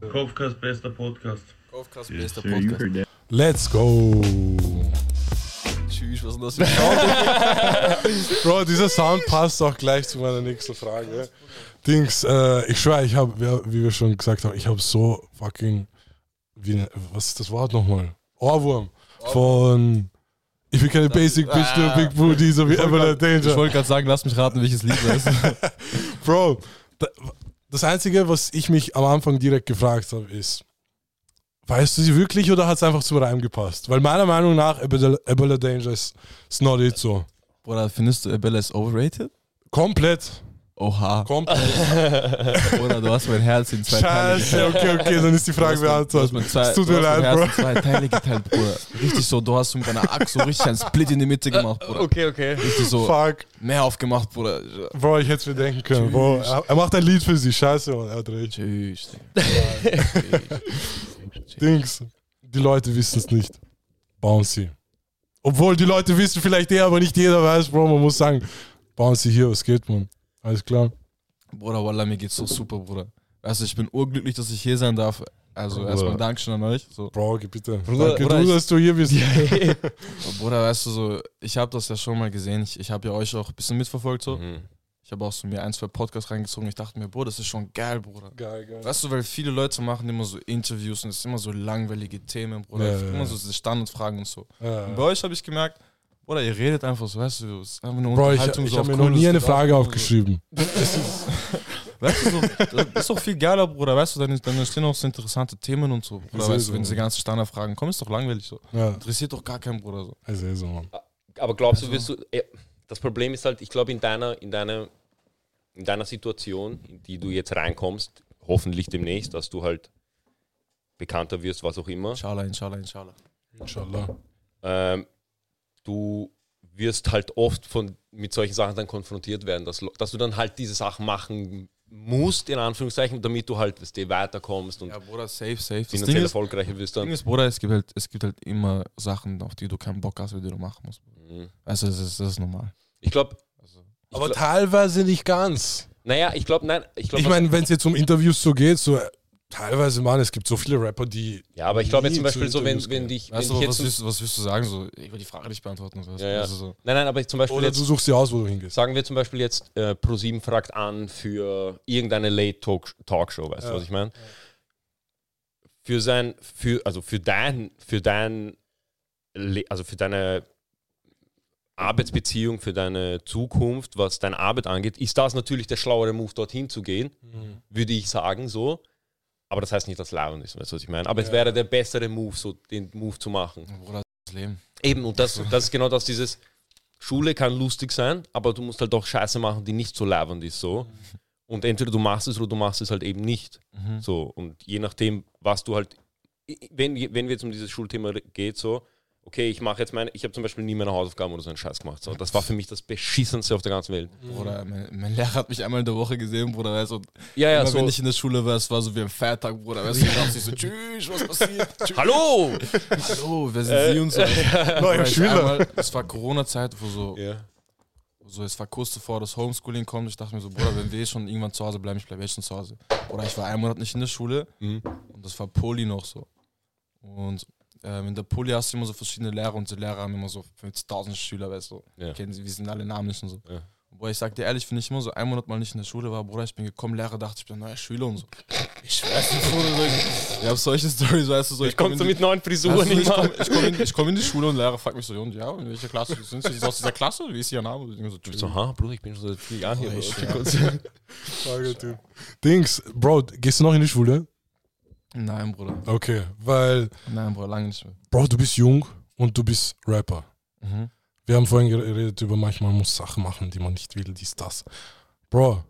Kopfkast, bester Podcast. Kopfkast, bester Podcast. Let's go. Tschüss, was ist das für ein? Bro, dieser Sound passt auch gleich zu meiner nächsten Frage. Dings, äh, ich schwöre, ich habe, wie wir schon gesagt haben, ich habe so fucking, wie, was ist das Wort nochmal? Ohrwurm. Von, ich bin keine Basic Bitch, nur Big Booty, so wie Evelyn Ich Danger. wollte gerade sagen, lass mich raten, welches Lied das ist. Bro, da, das Einzige, was ich mich am Anfang direkt gefragt habe, ist, weißt du sie wirklich oder hat es einfach zum Reim gepasst? Weil meiner Meinung nach, Ebola Ebola Danger ist, not it so. Bruder, findest du Abella ist overrated? Komplett. Oha. Komplett. Bruder, du hast mein Herz in zwei Teile Scheiße, okay, okay, dann ist die Frage beantwortet. Es tut du mir hast mein leid, Bro. zwei Teile geteilt, Bruder. Richtig so, du hast mit deiner Axt so richtig einen Split in die Mitte gemacht, Bruder. Okay, okay. Richtig so Fuck. mehr aufgemacht, Bruder. Bro, ich hätte es mir denken können. Bro, er, macht ein Lied für sie. Scheiße, Mann. Er hat recht. Tschüss. Dings. Die Leute wissen es nicht. Bouncy. Obwohl die Leute wissen vielleicht eh, aber nicht jeder weiß, Bro. Man muss sagen, Bouncy hier, was geht, man? Alles klar. Bruder, Wallah, mir geht's so super, Bruder. Weißt du, ich bin urglücklich, dass ich hier sein darf. Also Bruder. erstmal Dankeschön an euch. So. Bro, geh bitte. Bruder, Danke Bruder, du, ich- dass du hier bist. Bruder, weißt du, so, ich habe das ja schon mal gesehen. Ich, ich habe ja euch auch ein bisschen mitverfolgt. So. Mhm. Ich habe auch so mir ein, zwei Podcasts reingezogen. Ich dachte mir, Bruder, das ist schon geil, Bruder. Geil, geil. Weißt du, weil viele Leute machen immer so Interviews und es sind immer so langweilige Themen, Bruder. Ja, ja, immer ja. so diese Standardfragen und so. Ja. Und bei euch habe ich gemerkt, Bruder, ihr redet einfach so, weißt du, es ist einfach eine Bro, ich, ich so habe auf mir noch nie eine Frage so. aufgeschrieben. Weißt du, so, das ist doch viel geiler, Bruder. Weißt du, dann, dann entstehen auch so interessante Themen und so. Ist eh weißt so, du, wenn diese ganzen Standardfragen kommen, ist doch langweilig so. Ja, Interessiert doch gar keinen Bruder so. eh so, Mann. Aber glaubst du, wirst du. ja, Das Problem ist halt, ich glaube, in deiner, in deiner, in deiner Situation, in die du jetzt reinkommst, hoffentlich demnächst, dass du halt bekannter wirst, was auch immer, Inshallah, inshallah, inshallah. Inshallah. ähm, du wirst halt oft von, mit solchen Sachen dann konfrontiert werden, dass, dass du dann halt diese Sachen machen musst, in Anführungszeichen, damit du halt weißt du, weiterkommst und Ja, Bruder, safe, safe. Finanziell Ding ist, erfolgreicher wirst Ding dann. ist, Bruder, es gibt, halt, es gibt halt immer Sachen, auf die du keinen Bock hast, die du machen musst. Mhm. Also, das ist, das ist normal. Ich glaube, Also, Aber teilweise nicht ganz. naja, ich glaube, nein, ich glaube, Ich meine, wenn es jetzt um Interviews so geht, so äh, teilweise, Mann, es gibt so viele Rapper, die. ja, aber ich glaube jetzt zum Beispiel so, wenn, wenn dich, wenn jetzt was willst, du- was willst du sagen? So, ich will die Frage nicht beantworten. So. Ja, ja. Also, so. Nein, nein, aber zum Beispiel Oder jetzt, du suchst dir aus, wo du hingehst. sagen wir zum Beispiel jetzt, äh, Pro7 fragt an für irgendeine Late Talk Talkshow, weißt du, Ja. was ich meine? Für sein, für, also für dein, für dein, also für deine Arbeitsbeziehung, für deine Zukunft, was deine Arbeit angeht, ist das natürlich der schlauere Move, dorthin zu gehen, Mhm. würde ich sagen, so. Aber das heißt nicht, dass es laut ist, weißt du, was ich meine? Aber es wäre der bessere Move, so den Move zu machen. Bruder, das Leben. Eben, und das, das ist genau das, dieses Schule kann lustig sein, aber du musst halt doch Scheiße machen, die nicht so leibend ist, so. Und entweder du machst es oder du machst es halt eben nicht. Mhm. So, und je nachdem, was du halt, wenn, wenn wir jetzt um dieses Schulthema geht, so, okay, ich mache jetzt meine, ich habe zum Beispiel nie meine Hausaufgaben oder so einen Scheiß gemacht. So. Das war für mich das Beschissenste auf der ganzen Welt. Bruder, mein, mein Lehrer hat mich einmal in der Woche gesehen, Bruder, weißt du, Ja, ja, immer so. wenn ich in der Schule war, es war so wie ein Feiertag, Bruder, weißt du, ich dachte so, tschüss, was passiert? Tschüss. Hallo! Hallo, wer sind Sie und so? Neuer Bruder, ich Schüler. Es war Corona-Zeit, wo so, Ja. so, es war kurz bevor das Homeschooling kommt. Ich dachte mir so, Bruder, wenn wir schon irgendwann zu Hause bleiben, ich bleibe eh schon zu Hause. Oder ich war einen Monat nicht in der Schule Mhm. und das war Poli noch so. Und ähm, in der Poli hast du immer so verschiedene Lehrer und die Lehrer haben immer so 50.000 Schüler, weißt du. Ja. Kennen sie, wir sind alle namentlich und so. Ja. Boah, ich sag dir ehrlich, wenn ich immer so einen Monat mal nicht in der Schule war, Bruder, ich bin gekommen, Lehrer dachte, ich bin ein neuer Schüler und so. Ich schwör's dir, Bruder. So, ich ich hab solche Stories, weißt du, so. Ich komme komm so mit neuen Frisuren Weißt du, ich komme ich komm in, ich komm in die Schule und Lehrer fragt mich so, und ja, in welcher Klasse sind Sie? Sie sind aus dieser Klasse? Wie ist Ihr Name? Und ich bin so, Ich so, ha, Bruder, ich bin schon seit vier Jahren hier. Oh, ich. Frage, Typ. Dings, Bro, gehst du noch in die Schule? Nein, Bruder. Okay, weil, Nein, Bruder, lange nicht mehr. Bro, du bist jung und du bist Rapper. Mhm. Wir haben vorhin geredet über manchmal muss Sachen machen, die man nicht will, dies, das. Bro,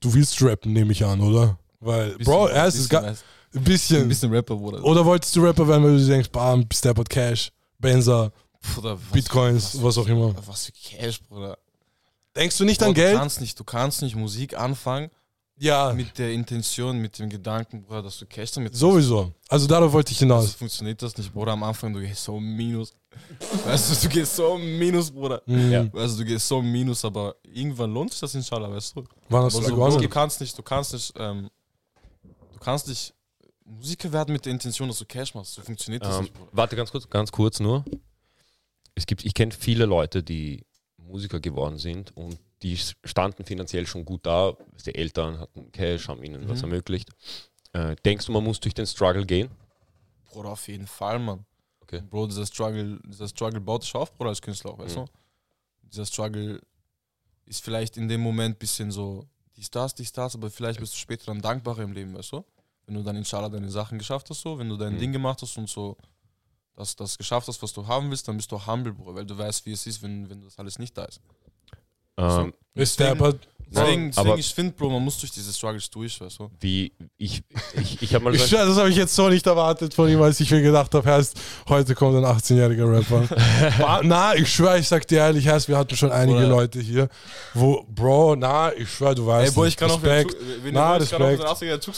du willst rappen, nehme ich an, oder? Weil, Bro, er ist es bisschen, ga- weißt ein bisschen. ein bisschen Rapper, Bruder. Oder wolltest du Rapper werden, weil du denkst, bam, Step out Cash, Benzer, Bruder, was, Bitcoins, was auch immer. Was für Cash, Bruder. Denkst du nicht Bro, an du Geld? kannst nicht, du kannst nicht Musik anfangen Ja, mit der Intention, mit dem Gedanken, Bruder, dass du Cash damit sowieso. Also darauf wollte ich Also hinaus. funktioniert das nicht, Bruder. Am Anfang, du gehst so minus. Weißt du, du gehst so minus, Bruder. Mhm. Ja. Weißt du, du gehst so minus, aber irgendwann lohnt sich das inshallah, weißt du. Wann hast du so, da Bro, du gewonnen? kannst nicht, du kannst nicht, ähm, du kannst nicht Musiker werden mit der Intention, dass du Cash machst. So funktioniert das Ähm, nicht, Bruder. warte ganz kurz, ganz kurz nur. Es gibt, ich kenne viele Leute, die Musiker geworden sind und die standen finanziell schon gut da. Die Eltern hatten Cash, haben ihnen was Mhm. ermöglicht. Äh, denkst du, man muss durch den Struggle gehen? Bruder, auf jeden Fall, Mann. Okay. Bro, dieser Struggle, dieser Struggle baut dich auf, Bruder, als Künstler auch, weißt Mhm. du? Dieser Struggle ist vielleicht in dem Moment ein bisschen so, dies, das, dies, das, aber vielleicht bist du später dann dankbarer im Leben, weißt du? Wenn du dann inshallah deine Sachen geschafft hast, so, wenn du dein Mhm. Ding gemacht hast und so das, das geschafft hast, was du haben willst, dann bist du auch humble, Bruder, weil du weißt, wie es ist, wenn, wenn das alles nicht da ist. Ähm, Ist der Deswegen- aber. Deswegen, aber- deswegen ich finde, Bro, man muss durch diese Struggles durch, weißt du? wie ich, ich, ich habe mal Ich, das habe ich jetzt so nicht erwartet von ihm, als ich mir gedacht habe, heißt, heute kommt ein 18-jähriger Rapper. Na, ich schwöre, ich sag dir ehrlich, heißt, wir hatten schon einige Oder- Leute hier, wo, Bro, na, ich schwöre, du weißt. Ey, Bro, ich kann auch Respekt. Na, Respekt.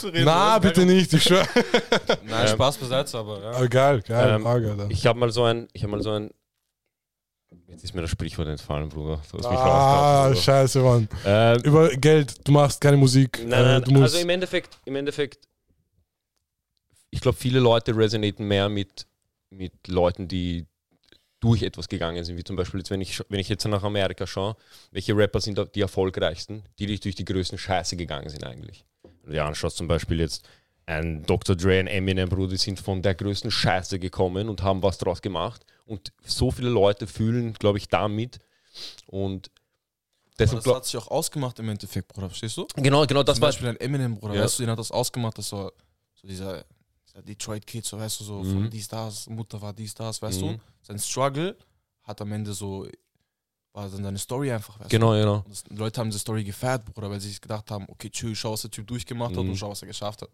reden. Na, bitte nicht, ich schwöre. Nein, Ähm, Spaß beiseite, aber ja. Aber geil, geil, Ähm, Frage, Alter. ich habe mal so ein, ich habe mal so ein, jetzt ist mir das Sprichwort entfallen, Bruder. Du hast mich Ah, scheiße, Mann. Ähm, Über Geld, du machst keine Musik. Nein, äh, nein, du musst, also im Endeffekt, im Endeffekt, ich glaube, viele Leute resonaten mehr mit, mit Leuten, die durch etwas gegangen sind, wie zum Beispiel jetzt, wenn ich, wenn ich jetzt nach Amerika schaue, welche Rapper sind die erfolgreichsten, die die durch die größten Scheiße gegangen sind eigentlich. Wenn du dir anschaust, zum Beispiel jetzt ein Dr. Dre, ein Eminem, Bruder, die sind von der größten Scheiße gekommen und haben was draus gemacht. Und so viele Leute fühlen, glaube ich, damit. Und das glaub, hat sich auch ausgemacht im Endeffekt, Bruder, verstehst du? genau, genau, das Zum war, Beispiel ein Eminem, Bruder, Ja. weißt du, den hat das ausgemacht, dass so, so dieser, dieser Detroit-Kid, so weißt du, so Mhm. von dies, das, Mutter war dies, das, weißt Mhm. du? Sein Struggle hat am Ende so, war dann seine Story einfach, weißt genau, du? genau. Und das, die Leute haben diese Story gefeiert, Bruder, weil sie sich gedacht haben, okay, tschüss, schau, was der Typ durchgemacht hat Mhm. und schau, was er geschafft hat.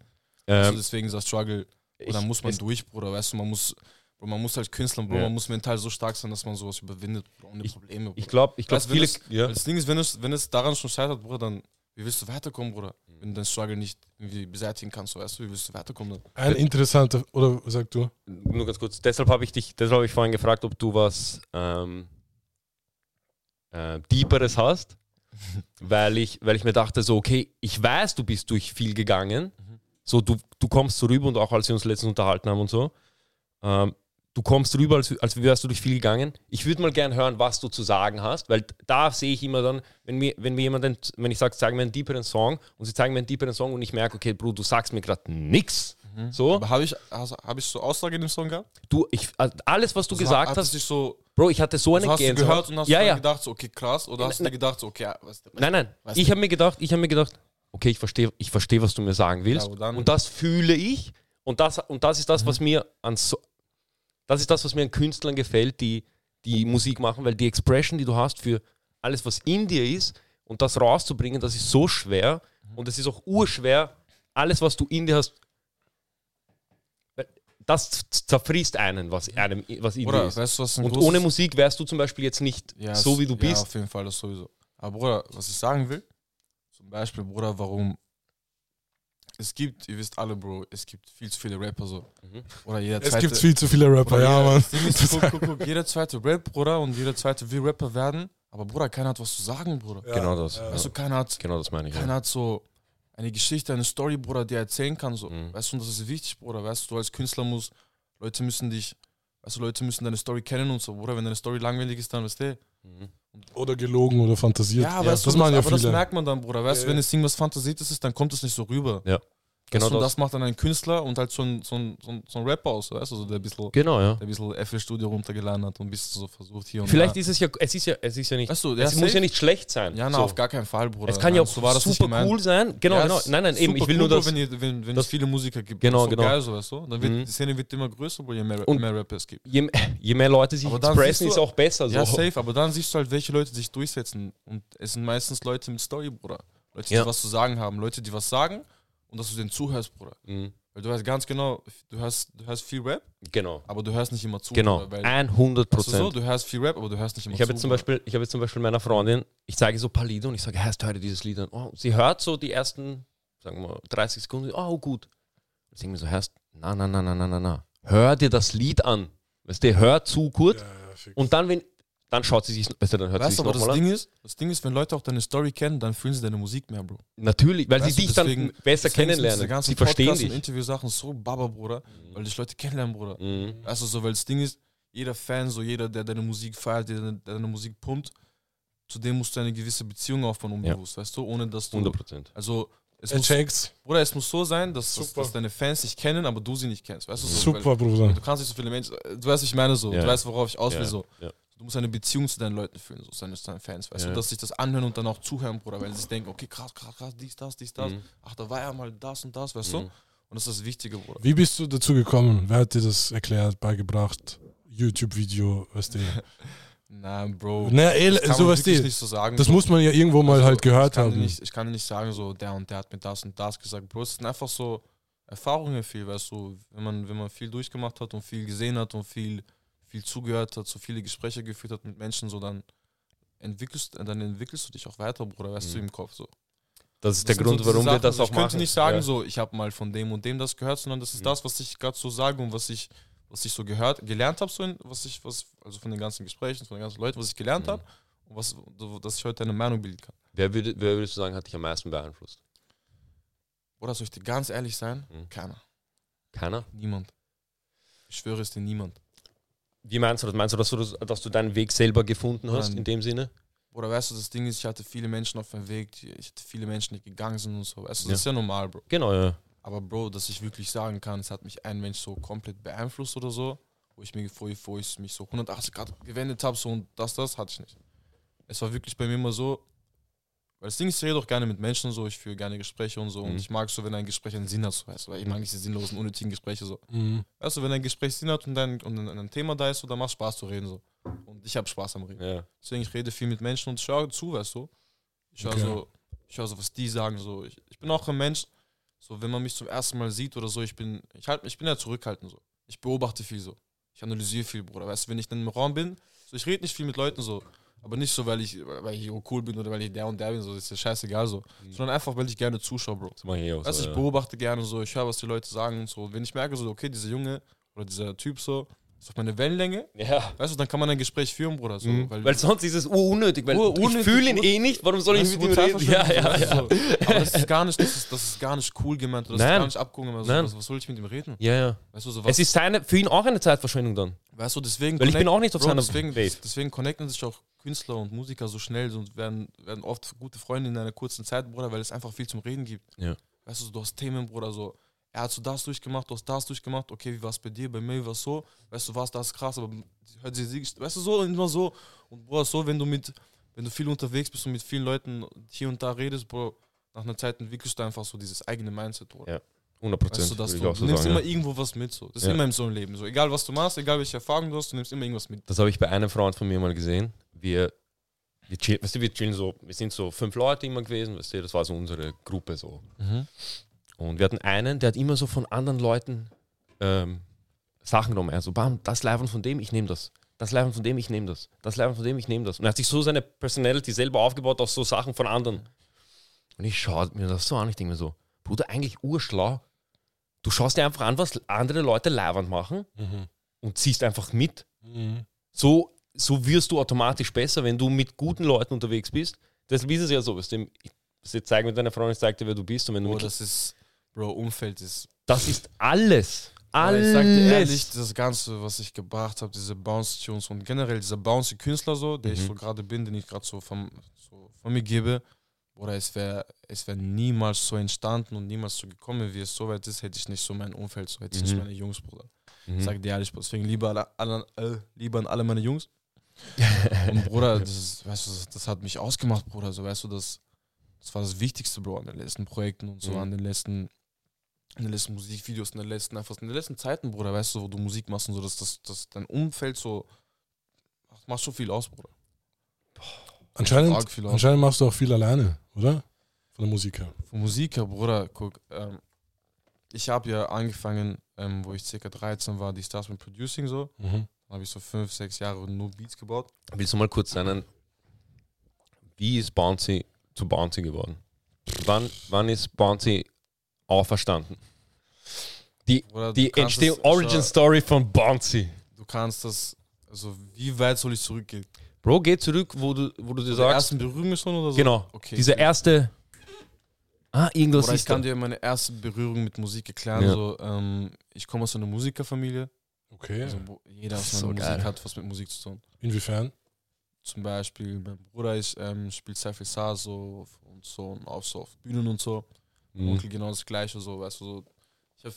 also Ähm, deswegen dieser Struggle, oder ich- muss man durch, Bruder, weißt du, man muss, Bro, man muss als Künstler, Bro, Ja. man muss mental so stark sein, dass man sowas überwindet, Bro, ohne Ich- Probleme, Bruder. Ich glaube, ich glaube, viele. es- ja. Das Ding ist, wenn es, wenn es daran schon scheitert, Bruder, dann wie willst du weiterkommen, Bruder? Wenn du deinen Struggle nicht irgendwie beseitigen kannst, so weißt du, wie willst du weiterkommen? Dann? ein interessanter, oder sag du? Nur ganz kurz. Deshalb habe ich dich, deshalb habe ich vorhin gefragt, ob du was ähm, äh, Deeperes hast, weil ich, weil ich mir dachte, so, okay, ich weiß, du bist durch viel gegangen. So, du, du kommst so rüber und auch als wir uns letztens unterhalten haben und so, ähm, du kommst rüber, als, als wärst du durch viel gegangen. Ich würde mal gern hören, was du zu sagen hast, weil da sehe ich immer dann, wenn mir, wenn mir jemand, wenn ich sage, zeig mir einen deeperen Song und sie zeigen mir einen deeperen Song und ich merke, okay, Bro, du sagst mir gerade nix. So, Aber habe ich, also, hab ich so Aussage in dem Song gehabt? du, ich, also alles, was du Also gesagt hast, dich so, Bro, ich hatte so eine also hast du Gänsehaut. gehört und hast ja, du ja. gedacht, so, okay, krass, oder hast du Nein, dir gedacht, so, okay, was, Nein, nein. Weißt Ich du? habe mir gedacht, ich habe mir gedacht, okay, ich verstehe, ich verstehe, was du mir sagen willst. Ja, und das fühle ich. Und das, und das ist das, was mir an so, das ist das, was mir an Künstlern gefällt, die, die Musik machen, weil die Expression, die du hast für alles, was in dir ist, und das rauszubringen, das ist so schwer. Und es ist auch urschwer, alles, was du in dir hast, das zerfrisst einen, was, einem, was in dir Bruder, ist. weißt du, was Und ohne Musik wärst du zum Beispiel jetzt nicht Ja, so, wie du Ja, bist. auf jeden Fall, das sowieso. Aber Bruder, was ich sagen will, zum Beispiel, Bruder, warum es gibt, ihr wisst alle, Bro, es gibt viel zu viele Rapper so. Mhm. Oder jeder Es zweite, gibt viel zu viele Rapper, ja, jeder, Mann. ist, guck, guck, guck, jeder zweite Rap, Bruder, und jeder zweite will Rapper werden, aber Bruder, keiner hat was zu sagen, Bruder. Genau das. Ja. Weißt du, keiner hat, Genau das meine ich. keiner hat so eine Geschichte, eine Story, Bruder, die er erzählen kann, so. Mhm. Weißt du, und das ist wichtig, Bruder, weißt du, du als Künstler musst, Leute müssen dich, weißt du, Leute müssen deine Story kennen und so, Bruder, wenn deine Story langweilig ist, dann weißt du, Mhm. Oder gelogen oder fantasiert. Ja, weißt das du, das, machen ja aber das merkt man dann, Bruder. Weißt du, Ja, wenn ja. das Ding was Fantasiertes ist, dann kommt es nicht so rüber. Ja. Genau du, und das. das macht dann ein Künstler und halt so ein, so ein, so ein, so ein Rapper aus, weißt du, also der ein bisschen, Genau, ja. der bisschen FL-Studio runtergeladen hat und ein bisschen so versucht hier und Vielleicht da. ist es ja, es ist ja, es ist ja nicht, Weißt du, es muss ja nicht schlecht sein. Ja, na, So. auf gar keinen Fall, Bruder. Es kann ja Nein, auch so war das super gemeint. cool sein. Genau, Ja, genau. Nein, nein, eben. Ich will nur cool, das. Wenn, ihr, wenn, wenn das- es viele Musiker gibt. Genau, das genau. geil, so, weißt du? Dann wird, Mhm. Die Szene wird immer größer, Bro, je mehr, Und- mehr Rapper es gibt. Je, je mehr Leute sich expressen, ist auch besser. So. Ja, safe, aber dann siehst du halt, welche Leute sich durchsetzen. Und es sind meistens Leute mit Story, Bruder. Leute, die was zu sagen haben. Leute, die was sagen und dass du denen zuhörst, Bruder. Mhm. Weil du weißt ganz genau, du hörst, du hörst viel Rap, Genau. aber du hörst nicht immer zu. Genau. Weil, 100 weißt du, so, Prozent. du hörst viel Rap, aber du hörst nicht immer Ich habe zu. jetzt zum. Beispiel, ich habe jetzt zum Beispiel meiner Freundin, ich zeige so ein paar Lieder und ich sage, hörst du heute dieses Lied an? Oh, sie hört so die ersten, sagen wir mal, 30 Sekunden, oh gut. Ich denke mir so, hörst, na, na, na, na, na, na, na. Hör dir das Lied an. Weißt du, hör zu kurz. Ja, ja. Und dann, wenn, dann schaut sie sich, weißt du, dann hört Weißt sie du, sich aber das nochmal an. Ding ist, das Ding ist, wenn Leute auch deine Story kennen, dann fühlen sie deine Musik mehr, Bro. Natürlich, weil Weißt sie du, dich deswegen- dann besser kennenlernen. Diese ganzen Sie verstehen Podcasts und dich. Interviewsachen so Baba, Bruder, weil dich Leute kennenlernen, Bruder. Mhm. Weißt du, so, weil das Ding ist, jeder Fan, so jeder, der deine Musik feiert, der, der deine Musik pumpt, zu dem musst du eine gewisse Beziehung aufbauen, unbewusst, weißt du, ohne dass du. 100 Prozent. Also, es Er muss, checkt's. Bruder, es muss so sein, dass, dass, deine Fans dich kennen, aber du sie nicht kennst, weißt du? So, Super, Weil, Bruder. du kannst nicht so viele Menschen, du weißt, was ich meine, so, Ja. du weißt, worauf ich aus will, Ja, so. ja. Du musst eine Beziehung zu deinen Leuten fühlen, so deine, deine Fans, weißt Ja. du, dass sich das anhören und dann auch zuhören, Bruder, weil sie sich denken, okay, krass, krass, krass, dies, das, dies, das. Mhm. Ach, da war ja mal das und das, weißt du? Mhm. Und das ist das Wichtige, Bruder. Wie bist du dazu gekommen? Wer hat dir das erklärt, beigebracht? YouTube-Video, weißt du? Nein, Bro. Na, eh, Das kann so man weißt wirklich du. nicht so sagen. Das so. muss man ja irgendwo mal Also, halt gehört haben. Nicht, ich kann nicht sagen, so der und der hat mir das und das gesagt. Bro, es sind einfach so Erfahrungen viel, weißt du, wenn man, wenn man viel durchgemacht hat und viel gesehen hat und viel, viel zugehört hat, so viele Gespräche geführt hat mit Menschen, so dann entwickelst, dann entwickelst du dich auch weiter, Bruder, weißt du, Mhm. im Kopf so. Das ist der sind Grund, so warum wir Sachen, das so, auch Ich machen. könnte nicht sagen, Ja. so, ich habe mal von dem und dem das gehört, sondern das ist Mhm. das, was ich gerade so sage und was ich, was ich so gehört, gelernt habe, so in, was ich, was, also von den ganzen Gesprächen, von den ganzen Leuten, was ich gelernt Mhm. habe und was, so, dass ich heute eine Meinung bilden kann. Wer, würde, wer würdest du sagen, hat dich am meisten beeinflusst? Oder soll ich dir ganz ehrlich sein? Mhm. Keiner. Keiner? Niemand. Ich schwöre es dir, niemand. Wie meinst du das? Meinst du, dass du, das, dass du deinen Weg selber gefunden hast, Nein. in dem Sinne? Oder weißt du, das Ding ist, ich hatte viele Menschen auf dem Weg, ich hatte viele Menschen, die gegangen sind und so. Weißt du, das Ja. ist ja normal, Bro. Genau, ja. Aber Bro, dass ich wirklich sagen kann, es hat mich ein Mensch so komplett beeinflusst oder so, wo ich mir ich, wo ich mich so 180 Grad gewendet habe, so und das, das hatte ich nicht. Es war wirklich bei mir immer so, weil das Ding ist, ich rede auch gerne mit Menschen so, ich führe gerne Gespräche und so und Mhm. ich mag so, wenn ein Gespräch einen Sinn hat, so, weißt du, weil ich mag nicht die sinnlosen, unnötigen Gespräche so. Mhm. Weißt du, wenn ein Gespräch Sinn hat und ein, und ein, ein Thema da ist, so, dann macht Spaß zu reden so. Und ich habe Spaß am Reden. ja. Deswegen, ich rede viel mit Menschen und schaue zu, weißt du. Ich schaue Okay. so, ich so, was die sagen. So. Ich, ich bin auch ein Mensch, so wenn man mich zum ersten Mal sieht oder so, ich bin, ich halt, ich bin ja zurückhaltend so. Ich beobachte viel so. Ich analysiere viel, Bruder. Weißt du, wenn ich dann im Raum bin, so ich rede nicht viel mit Leuten so. Aber nicht so, weil ich, weil ich cool bin oder weil ich der und der bin, so, das ist ja scheißegal so. Sondern einfach, weil ich gerne zuschaue, Bro. Das mache ich eh auch so, ich ja. beobachte gerne so, ich höre, was die Leute sagen und so. Wenn ich merke, so, okay, dieser Junge oder dieser Typ so, ist auf meine Wellenlänge, Ja. weißt du, dann kann man ein Gespräch führen, Bruder. So, Mhm. Weil, sonst ist es unnötig, weil Ur- ich fühle ihn eh nicht, warum soll ich mit ihm reden? Ja, ja, ja. so. Aber das ist gar nicht, das ist, das ist gar nicht cool gemeint oder das Nein. ist gar nicht abgegangen. Also, Nein. was, soll ich mit ihm reden? ja, ja. Weißt du, so was, Es ist seine, für ihn auch eine Zeitverschwendung dann. weißt du, deswegen Weil ich bin auch nicht auf Bro, seiner deswegen, Welt. deswegen connecten sich auch Künstler und Musiker so schnell und werden, werden oft gute Freunde in einer kurzen Zeit, Bruder, weil es einfach viel zum Reden gibt. Ja. Weißt du, du hast Themen, Bruder, so, er hat so das durchgemacht, du hast das durchgemacht, okay, wie war es bei dir, bei mir war es so, weißt du, was, das ist krass, aber hört sie, sie- weißt du, so, immer so. Und Bruder, so, wenn du mit, wenn du viel unterwegs bist und mit vielen Leuten hier und da redest, Bro, nach einer Zeit entwickelst du einfach so dieses eigene Mindset, Bruder. Ja. 100 Prozent. Weißt du, dass du, du so nimmst sagen, immer ja. irgendwo was mit, so. Das ist Ja. immer im so im Leben, so. Egal was du machst, egal welche Erfahrung du hast, du nimmst immer irgendwas mit. Das habe ich bei einem Freund von mir mal gesehen. Wir, wir, chillen, weißt du, wir chillen so, wir sind so fünf Leute immer gewesen, weißt du, das war so unsere Gruppe so. Und wir hatten einen, der hat immer so von anderen Leuten ähm, Sachen genommen. Also, bam, das Live von dem, ich nehme das. Das Live von dem, ich nehme das. Das Live von dem, ich nehme das. Und er hat sich so seine Personality selber aufgebaut aus so Sachen von anderen. Und ich schaue mir das so an, ich denke mir so, Bruder, eigentlich urschlau. Du schaust dir einfach an, was andere Leute leibend machen Mhm. und ziehst einfach mit Mhm. so, so wirst du automatisch besser, wenn du mit guten Leuten unterwegs bist. Deshalb ist es ja so, weißt du, ich- das zeig mit deiner Freundin, zeig dir, wer du bist. Und wenn du mit, das ist, Bro, Umfeld ist. das ist alles. Alles. Ich sag dir ehrlich, das Ganze, was ich gebracht habe, diese Bounce-Tunes und generell dieser Bouncy-Künstler so, der ich Mhm. so gerade bin, den ich gerade so, vom, so von mir gebe, oder es wäre es wär niemals so entstanden und niemals so gekommen, wie es so weit ist, hätte ich nicht so mein Umfeld, so hätte ich Mhm. nicht meine Jungs, Bruder. Mhm. Ich sag dir ehrlich, deswegen lieber, alle, alle, äh, lieber an alle meine Jungs. Und Bruder, das, ist, weißt du, das, das hat mich ausgemacht, Bruder. So, weißt du, das, das war das Wichtigste, Bro, an den letzten Projekten und so, Mhm. an den letzten, an den letzten Musikvideos, in den letzten, einfach in den letzten Zeiten, Bruder, weißt du, wo du Musik machst und so, dass, dass, dass dein Umfeld so macht, macht schon viel aus, Bruder. Anscheinend, Arg viel aus. anscheinend machst du auch viel alleine, oder? Von der Musik her. Von Musik her, Bruder, guck, ähm, ich habe ja angefangen, ähm, wo ich circa 13 war, die Stars mit Producing so. Mhm. Dann habe ich so fünf, sechs Jahre nur Beats gebaut. Willst du mal kurz nennen, wie ist Bouncy zu Bouncy geworden? Wann, wann ist Bouncy auferstanden? Die, die Entstehung, Origin schau, Story von Bouncy. Du kannst das, also wie weit soll ich zurückgehen? Bro, geh zurück, wo du, wo du dir Die sagst. ersten Berührungen oder so? Genau. Okay. Diese erste. Ah, irgendwas Oder ich ist kann da. dir meine erste Berührung mit Musik erklären. Ja. So, ähm, ich komme aus einer Musikerfamilie. Okay. Also, jeder aus So. Musik hat was mit Musik zu tun. Inwiefern? Zum Beispiel, mein Bruder ist, ähm, spielt sehr viel Saar so und so und auch so auf Bühnen und so. Mein Mhm. Onkel genau das gleiche, so, weißt du, so. Ich hab,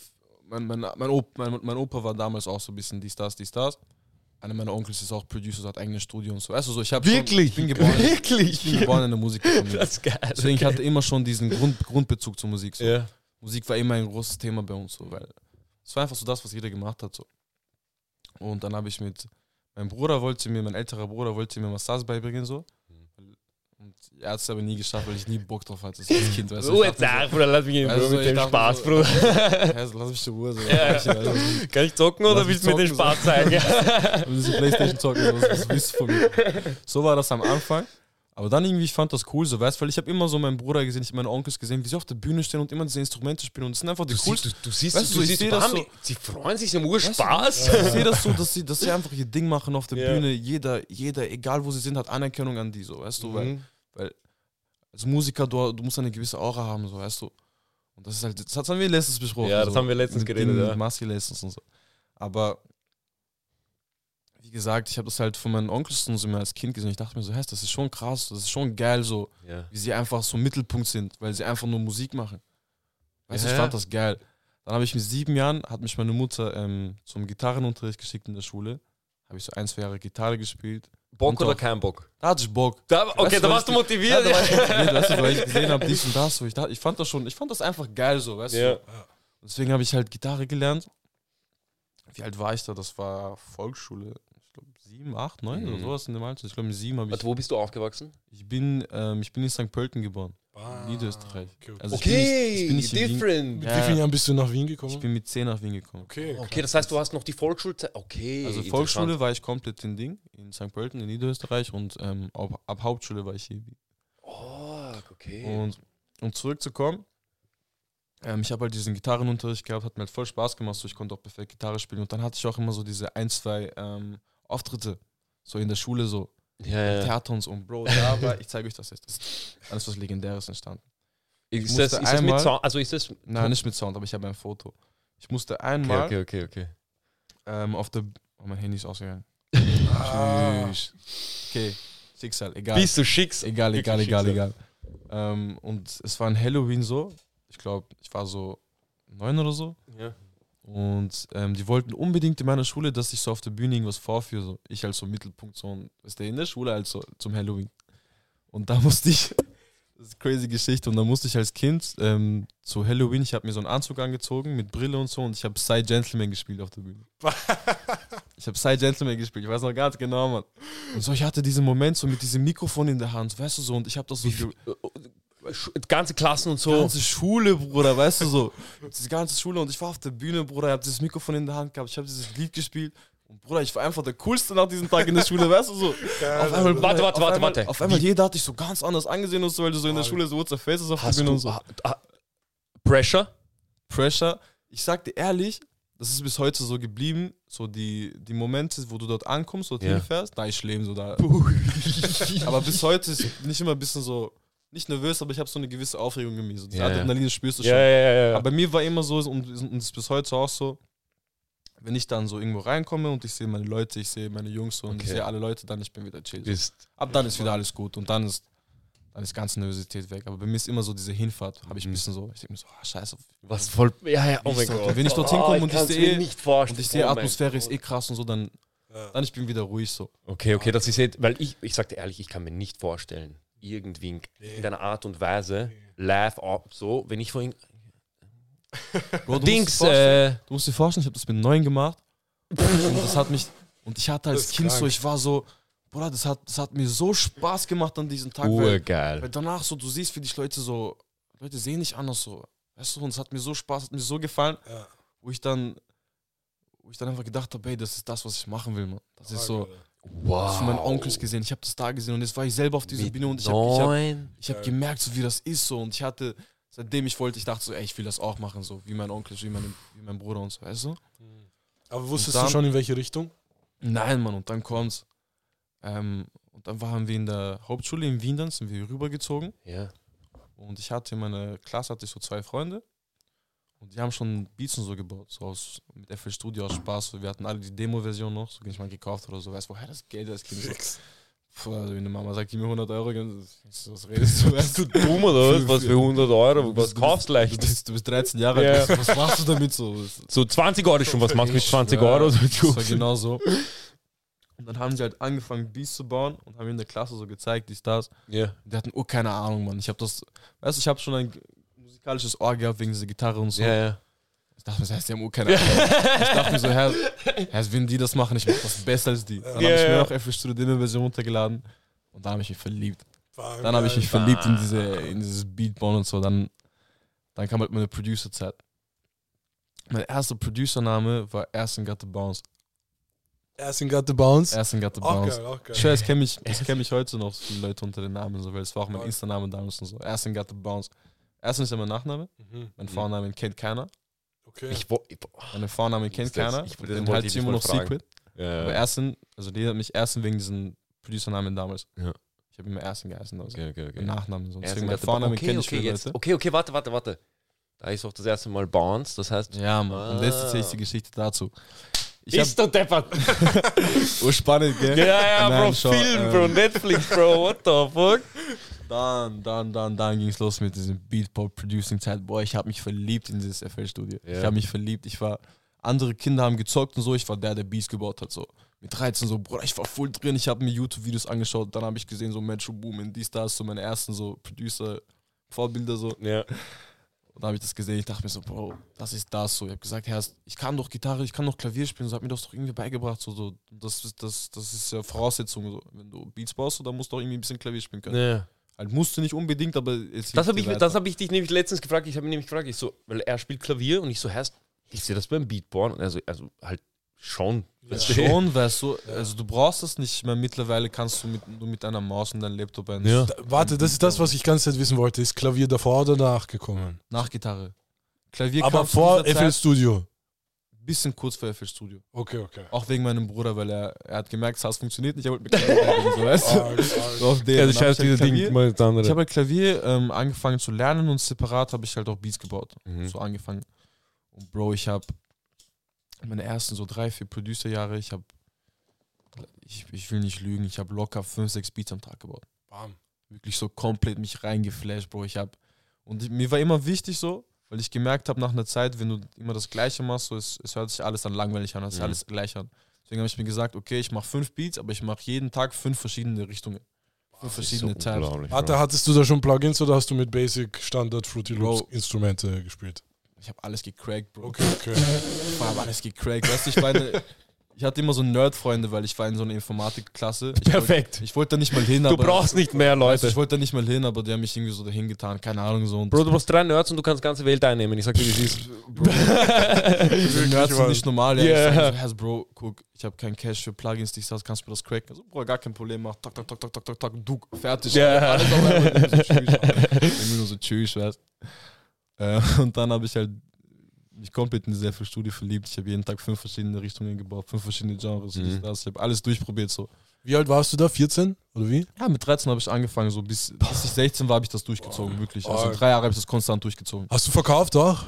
mein, mein, mein, Op, mein, mein Opa war damals auch so ein bisschen dies, das, dies, das. Einer meiner Onkels ist auch Producer, hat eigenes Studio und so. Weißt du, so, ich habe Wirklich? ich bin geboren, Wirklich? ich bin geboren in der Musikfamilie. Das ist geil. Deswegen ich hatte immer schon diesen Grund, Grundbezug zur Musik. So. Ja. Musik war immer ein großes Thema bei uns, so, weil es war einfach so das, was jeder gemacht hat. So. Und dann habe ich mit meinem Bruder wollte mir, mein älterer Bruder wollte mir Massage beibringen, so. Er hat es aber nie geschafft, weil ich nie Bock drauf hatte, so als Kind. Weißt du, Ruhe, sag, Bruder, lass mich in Also, Ruhe mit dem Spaß, so- Bruder. so, so, lass mich in Ruhe. So, Ja. Kann ich zocken oder willst du mir den Spaß zeigen? Wenn du so Playstation zocken, so, was willst du von mir? So war das am Anfang. Aber dann irgendwie, ich fand das cool, so, weißt du, weil ich habe immer so meinen Bruder gesehen, ich habe meine Onkels gesehen, wie sie auf der Bühne stehen und immer diese Instrumente spielen und das sind einfach die Du coolsten. siehst, du, du siehst, Weißt du, ich siehst das so- sie freuen sich, sie haben Spaß. Ich sehe das so, dass sie, dass sie einfach ihr Ding machen auf der Ja. Bühne. Jeder, jeder, egal wo sie sind, hat Anerkennung an die, so, weißt du, weil Mhm. als Musiker, du, du musst eine gewisse Aura haben, so, weißt du. Und das ist halt, das haben wir letztens besprochen. Ja, das so, haben wir letztens geredet, ja. Masi letztens und so. Aber wie gesagt, ich habe das halt von meinen Onkels und so immer als Kind gesehen. Ich dachte mir so, hä, das ist schon krass, das ist schon geil, so, Ja. wie sie einfach so im Mittelpunkt sind, weil sie einfach nur Musik machen. Weißt du, Ja. ich fand das geil. Dann habe ich mit sieben Jahren, hat mich meine Mutter ähm, zum Gitarrenunterricht geschickt in der Schule. Habe ich so ein, zwei Jahre Gitarre gespielt. Bock Und oder doch. kein Bock? Da hatte ich Bock. Da, Weißt okay, du, da warst du motiviert. Ja, da war ich motiviert, weißt du, weil ich gesehen habe, dies und das. So. Ich, dachte, ich fand das schon, ich fand das einfach geil so, weißt Ja. du. Deswegen habe ich halt Gitarre gelernt. Wie alt war ich da? Das war Volksschule. Sieben, acht, neun Mhm. oder sowas in dem Alter. Ich glaube mit sieben habe ich. Warte, wo bist du aufgewachsen? Ich bin, ähm, ich bin in St. Pölten geboren. Ah, Niederösterreich. Okay, okay. Also ich bin nicht, ich bin nicht different. Mit Ja. wie vielen Jahren bist du nach Wien gekommen? Ich bin mit zehn nach Wien gekommen. okay, Okay, das heißt, du hast noch die Volksschulzeit. Okay. Also. Volksschule war ich komplett in Ding, in St. Pölten, in Niederösterreich und ähm, ab, ab Hauptschule war ich hier. Oh, okay. Und um zurückzukommen, ähm, ich habe halt diesen Gitarrenunterricht gehabt, hat mir halt voll Spaß gemacht, so ich konnte auch perfekt Gitarre spielen und dann hatte ich auch immer so diese ein, zwei ähm, Auftritte, so in der Schule, so ja, ja. Theater und so. Und Bro, da war, ich zeige euch das jetzt, das ist alles was Legendäres entstanden. Ist musste das, ist das mit einmal- Sound? Also ist das. Nein, nicht mit Sound, aber ich habe ein Foto. Ich musste einmal okay, okay, okay. Ähm, auf der. Oh, mein Handy ist ausgegangen. Ah, Tschüss. Okay, Schicksal, egal. Bist du schickst? Egal, egal, egal, Schicksal. egal. Ähm, und es war ein Halloween so. Ich glaube, ich war so neun oder so. Ja. Und ähm, die wollten unbedingt in meiner Schule, dass ich so auf der Bühne irgendwas vorführe. So. Ich als so Mittelpunkt, so ist der in der Schule also zum Halloween. Und da musste ich, das ist eine crazy Geschichte, und da musste ich als Kind ähm, zu Halloween, ich habe mir so einen Anzug angezogen mit Brille und so und ich habe Psy Gentleman gespielt auf der Bühne. ich habe Psy Gentleman gespielt, ich weiß noch ganz genau, Mann. Und so, ich hatte diesen Moment so mit diesem Mikrofon in der Hand, weißt du so, und ich habe das so. Ganze Klassen und so. ganze Schule, Bruder, weißt du so. Die ganze Schule und ich war auf der Bühne, Bruder, ich habe dieses Mikrofon in der Hand gehabt, ich habe dieses Lied gespielt. Und Bruder, ich war einfach der Coolste nach diesem Tag in der Schule, weißt du so. Auf einmal, Warte, warte, warte, warte. Auf einmal jeder hat dich so ganz anders angesehen und so, weil du so in der Schule so what's face ist auf der Hast Bühne du und so. ah, ah, Pressure? Pressure. Ich sag dir ehrlich, das ist bis heute so geblieben, so die, die Momente, wo du dort ankommst, dorthin Ja. fährst, da ist schlimm, so da. aber bis heute ist bin ich immer ein bisschen so, nicht nervös, aber ich habe so eine gewisse Aufregung in mir. So, das Ja, ja. Adrenalin spürst du schon. Ja, ja, ja. ja. Aber bei mir war immer so und, und ist bis heute auch so, wenn ich dann so irgendwo reinkomme und ich sehe meine Leute, ich sehe meine Jungs so und ich Okay. sehe alle Leute, dann ich bin wieder chill. So. Bist, Ab dann ist wieder alles gut und dann ist dann ist ganze Nervosität weg. Aber bei mir ist immer so diese Hinfahrt, habe ich ein Mhm. bisschen so, ich denke mir so, ah, scheiße. was voll. Ja, ja, oh mein ich dort- Gott. wenn ich dorthin komme und ich sehe-. Und ich sehe, Oh Atmosphäre ist eh krass und so, dann, dann ich bin wieder ruhig so. Okay, okay, das ist jetzt, weil ich, ich sagte ehrlich, ich kann mir nicht vorstellen, irgendwie in, in einer Art und Weise live ab, so, wenn ich vorhin. Bro, du Dings, musst äh, Du musst dir vorstellen, ich habe das mit neun gemacht. und das hat mich. Und ich hatte als Kind krank. so, ich war so, Bruder, das hat, das hat mir so Spaß gemacht an diesem Tag. Weil, weil urgeil. danach so, du siehst, wie dich Leute so, Leute sehen nicht anders so. Weißt du, und es hat mir so Spaß, hat mir so gefallen, Ja. wo ich dann, wo ich dann einfach gedacht habe, hey, das ist das, was ich machen will, man. Das ist so, Wow. das von meinen Onkels gesehen, ich habe das da gesehen und jetzt war ich selber auf dieser Bühne und ich habe ich hab, hab gemerkt, so wie das ist so und ich hatte, seitdem ich wollte, ich dachte so, ey, ich will das auch machen, so wie mein Onkel, wie, meine, wie mein Bruder und so, weißt du? Aber wusstest dann- du schon in welche Richtung? Nein, Mann, und dann kommt's. Ähm, Und dann waren wir in der Hauptschule in Wien, dann sind wir rübergezogen. Ja. Und ich hatte in meiner Klasse hatte ich so zwei Freunde. Und die haben schon Beats und so gebaut, so aus, mit FL Studio aus Spaß. Wir hatten alle die Demo-Version noch, so nicht mal gekauft oder so. Weißt du, woher das Geld ist? Kind so, Puh, also wenn die Mama sagt, gib mir 100 Euro, was redest du? Weißt du, Dumm oder was? Was für 100 Euro? Was kaufst du du, leicht? bist, du bist 13 Jahre Ja. alt, was machst du damit so? So 20 Euro schon, was machst du mit 20 Ja, Euro? Das war genau so. Und dann haben sie halt angefangen, Beats zu bauen und haben in der Klasse so gezeigt, die Stars. Ja. Die hatten oh keine Ahnung, Mann. Ich habe das, weißt du, ich habe schon ein musikalisches Ohr gehabt wegen dieser Gitarre und so. Ja, ja. Ich dachte mir, das heißt, die haben oh keine Ahnung. ich dachte mir so, Herr, Herr, wenn die das machen, ich mach das besser als die. Dann Ja, habe ich mir auch FL Studio Demo Version runtergeladen und dann habe ich mich verliebt. Fuck, Dann habe ich mich geil. verliebt in diese, in dieses Beatbauen und so. Dann, dann kam halt meine Producer-Zeit. Mein erster Producername war Ersten Got the Bounce. Ersten got the bounce. Ersten Got the Auch Bounce. geil, auch geil. Ich schwör, es kennen mich, es kennen mich heute noch viele Leute unter den Namen, so, weil es war auch mein. Insta-Name damals und so. Ersten Got the Bounce. Ersten ist ja mein Nachname, Mhm. mein Vorname kennt keiner. Okay. Ich, wo- ich, Meine Vorname kennt ist keiner. Ich- das den wollte halte ich ich dich immer noch fragen. Secret. ja, Aber Ersten, also die hat mich Ersten wegen diesen Producernamen damals. Ja. Ich habe immer Ersten geheißen. Also okay, okay, okay. Nachnamen. So. Ersten Deswegen mein Gatte- Vorname okay, kenne ich okay, jetzt. Leute. Okay, okay, warte, warte, warte. Da ist auch das erste Mal Bounce, das heißt. Ja, Mann. Und das ist jetzt Ah. die Geschichte dazu. Ich hab, Bist du deppert? oh, spannend, gell? Ja, ja, Nein, Bro, Film, ähm, Bro, Netflix, Bro, what the fuck? Dann, dann, dann, dann ging es los mit diesem Beatpop-Producing-Zeit. Boah, ich habe mich verliebt in dieses FL-Studio. Ja. Ich habe mich verliebt. Ich war, andere Kinder haben gezockt und so. Ich war der, der Beats gebaut hat. So. Mit 13 so, Bruder, ich war voll drin. Ich habe mir YouTube-Videos angeschaut. Dann habe ich gesehen, so Metro Boomin, dies, das, so meine ersten so Producer-Vorbilder so. Ja. Und da habe ich das gesehen. Ich dachte mir so, Bro, das ist das so. Ich habe gesagt, Herr, ich kann doch Gitarre, ich kann doch Klavier spielen. So hat mir das doch irgendwie beigebracht. So, so. Das, ist- das, das ist ja Voraussetzung. So. Wenn du Beats baust, so, dann musst du auch irgendwie ein bisschen Klavier spielen können. ja. Halt musst du nicht unbedingt, aber es Das habe ich, das hab ich dich nämlich letztens gefragt. Ich habe ihn nämlich gefragt, ich so, weil er spielt Klavier und ich so, heißt, hilft dir das beim Beatborn? Und er so, also halt schon. Weißt du? Schon, weißt du, also du brauchst das nicht mehr. Mittlerweile kannst du mit, nur mit einer Maus und deinem Laptop ein Ja. Da, warte, das ist das, was ich ganze Zeit wissen wollte. Ist Klavier davor oder danach gekommen? Nachgitarre. Klavier Aber vor FL Zeit Studio. Bisschen kurz vor FL Studio. Okay, okay. Auch wegen meinem Bruder, weil er, er hat gemerkt, das funktioniert nicht, er wollte Klavier beibringen, so, weißt du? Arg, arg. So auf den. Ja, hab ich halt diese Klavier- Ding mal das andere. Ich habe halt Klavier ähm, angefangen zu lernen und separat habe ich halt auch Beats gebaut. Mhm. So angefangen. Und Bro, ich habe meine ersten so drei, vier Producer-Jahre, ich habe, ich, ich will nicht lügen, ich habe locker fünf, sechs Beats am Tag gebaut. Bam. Wirklich so komplett mich reingeflasht, Bro. Ich habe, und ich, mir war immer wichtig so, weil ich gemerkt habe nach einer Zeit, wenn du immer das Gleiche machst, so, es, es hört sich alles dann langweilig an, es ist Mhm. alles gleich an. Deswegen habe ich mir gesagt, okay, ich mache fünf Beats, aber ich mache jeden Tag fünf verschiedene Richtungen. Fünf verschiedene Das ist so Tabs. Bro. hattest du da schon Plugins oder hast du mit Basic Standard Fruity Loops Bro. Instrumente gespielt? Ich habe alles gecrackt, Bro. Okay, okay. Ich habe alles gecrackt. Weißt du, ich war eine, ich hatte immer so Nerd-Freunde, weil ich war in so einer Informatikklasse. Ich Perfekt. Wollte, ich wollte da nicht mal hin, Du aber. brauchst nicht mehr du, Leute. ich wollte da nicht mal hin, aber die haben mich irgendwie so dahin getan. Keine Ahnung, so. Und Bro, du brauchst drei Nerds und du kannst ganze Welt einnehmen. Ich sag dir, wie es ist. Diese Nerds sind nicht normal. Ja. Yeah. Ich sag so, "Herz, Bro, guck, ich habe kein Cash für Plugins, dies, das, kannst du mir das cracken? So, Bro, gar kein Problem, mach tak, tak, tak, tak, tak, tak, tak, du, fertig. Ja. Alles auf einmal. Irgendwie nur so tschüss, weißt äh, Und dann habe ich halt mich komplett in diese Studie verliebt. Ich habe jeden Tag fünf verschiedene Richtungen gebaut, fünf verschiedene Genres, Mhm. das. Ich habe alles durchprobiert, so. Wie alt warst du da? 14? Oder wie? Ja, mit 13 habe ich angefangen, so bis, bis ich 16 war, habe ich das durchgezogen, wirklich. Also drei Jahre habe ich das konstant durchgezogen. Hast du verkauft auch?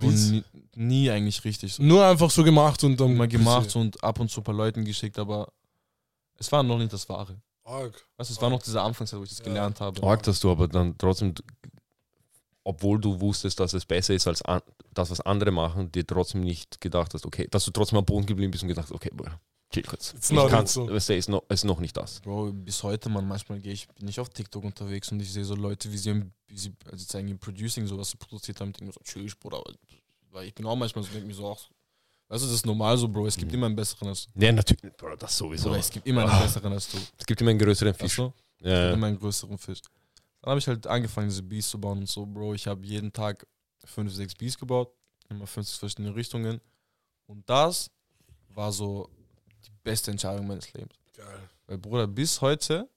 Nie, nie eigentlich richtig. So. Nur einfach so gemacht und dann. Immer gemacht und ab und zu ein paar Leuten geschickt, aber es war noch nicht das Wahre. Arg. Weißt du, es war noch diese Anfangszeit, wo ich das Ja. gelernt habe. Arg, dass du aber dann trotzdem, obwohl du wusstest, dass es besser ist als an, das, was andere machen, dir trotzdem nicht gedacht hast, okay, dass du trotzdem am Boden geblieben bist und gedacht hast, okay, Bruder, chill kurz. It's Ich kann's, so. weißt du, ist noch, ist noch nicht das. Bro, bis heute, man, manchmal gehe ich, bin ich auf TikTok unterwegs und ich sehe so Leute, wie sie, im- wie sie also zeigen im Producing sowas so produziert haben, denke mir so, tschüss, Bruder, weil ich bin auch manchmal so, denke mir so, auch, weißt du, das ist normal so, Bro, es gibt Mhm. immer einen besseren als du. Ja, natürlich, Bruder, das sowieso. Oder es gibt immer einen besseren als du. Es gibt immer einen größeren Weißt Fisch. du? Ja, immer einen größeren Fisch. Dann habe ich halt angefangen, diese Beats zu bauen und so, Bro. Ich habe jeden Tag fünf, sechs Beats gebaut, immer 50 verschiedene Richtungen. Und das war so die beste Entscheidung meines Lebens. Geil. Weil, Bruder, bis heute,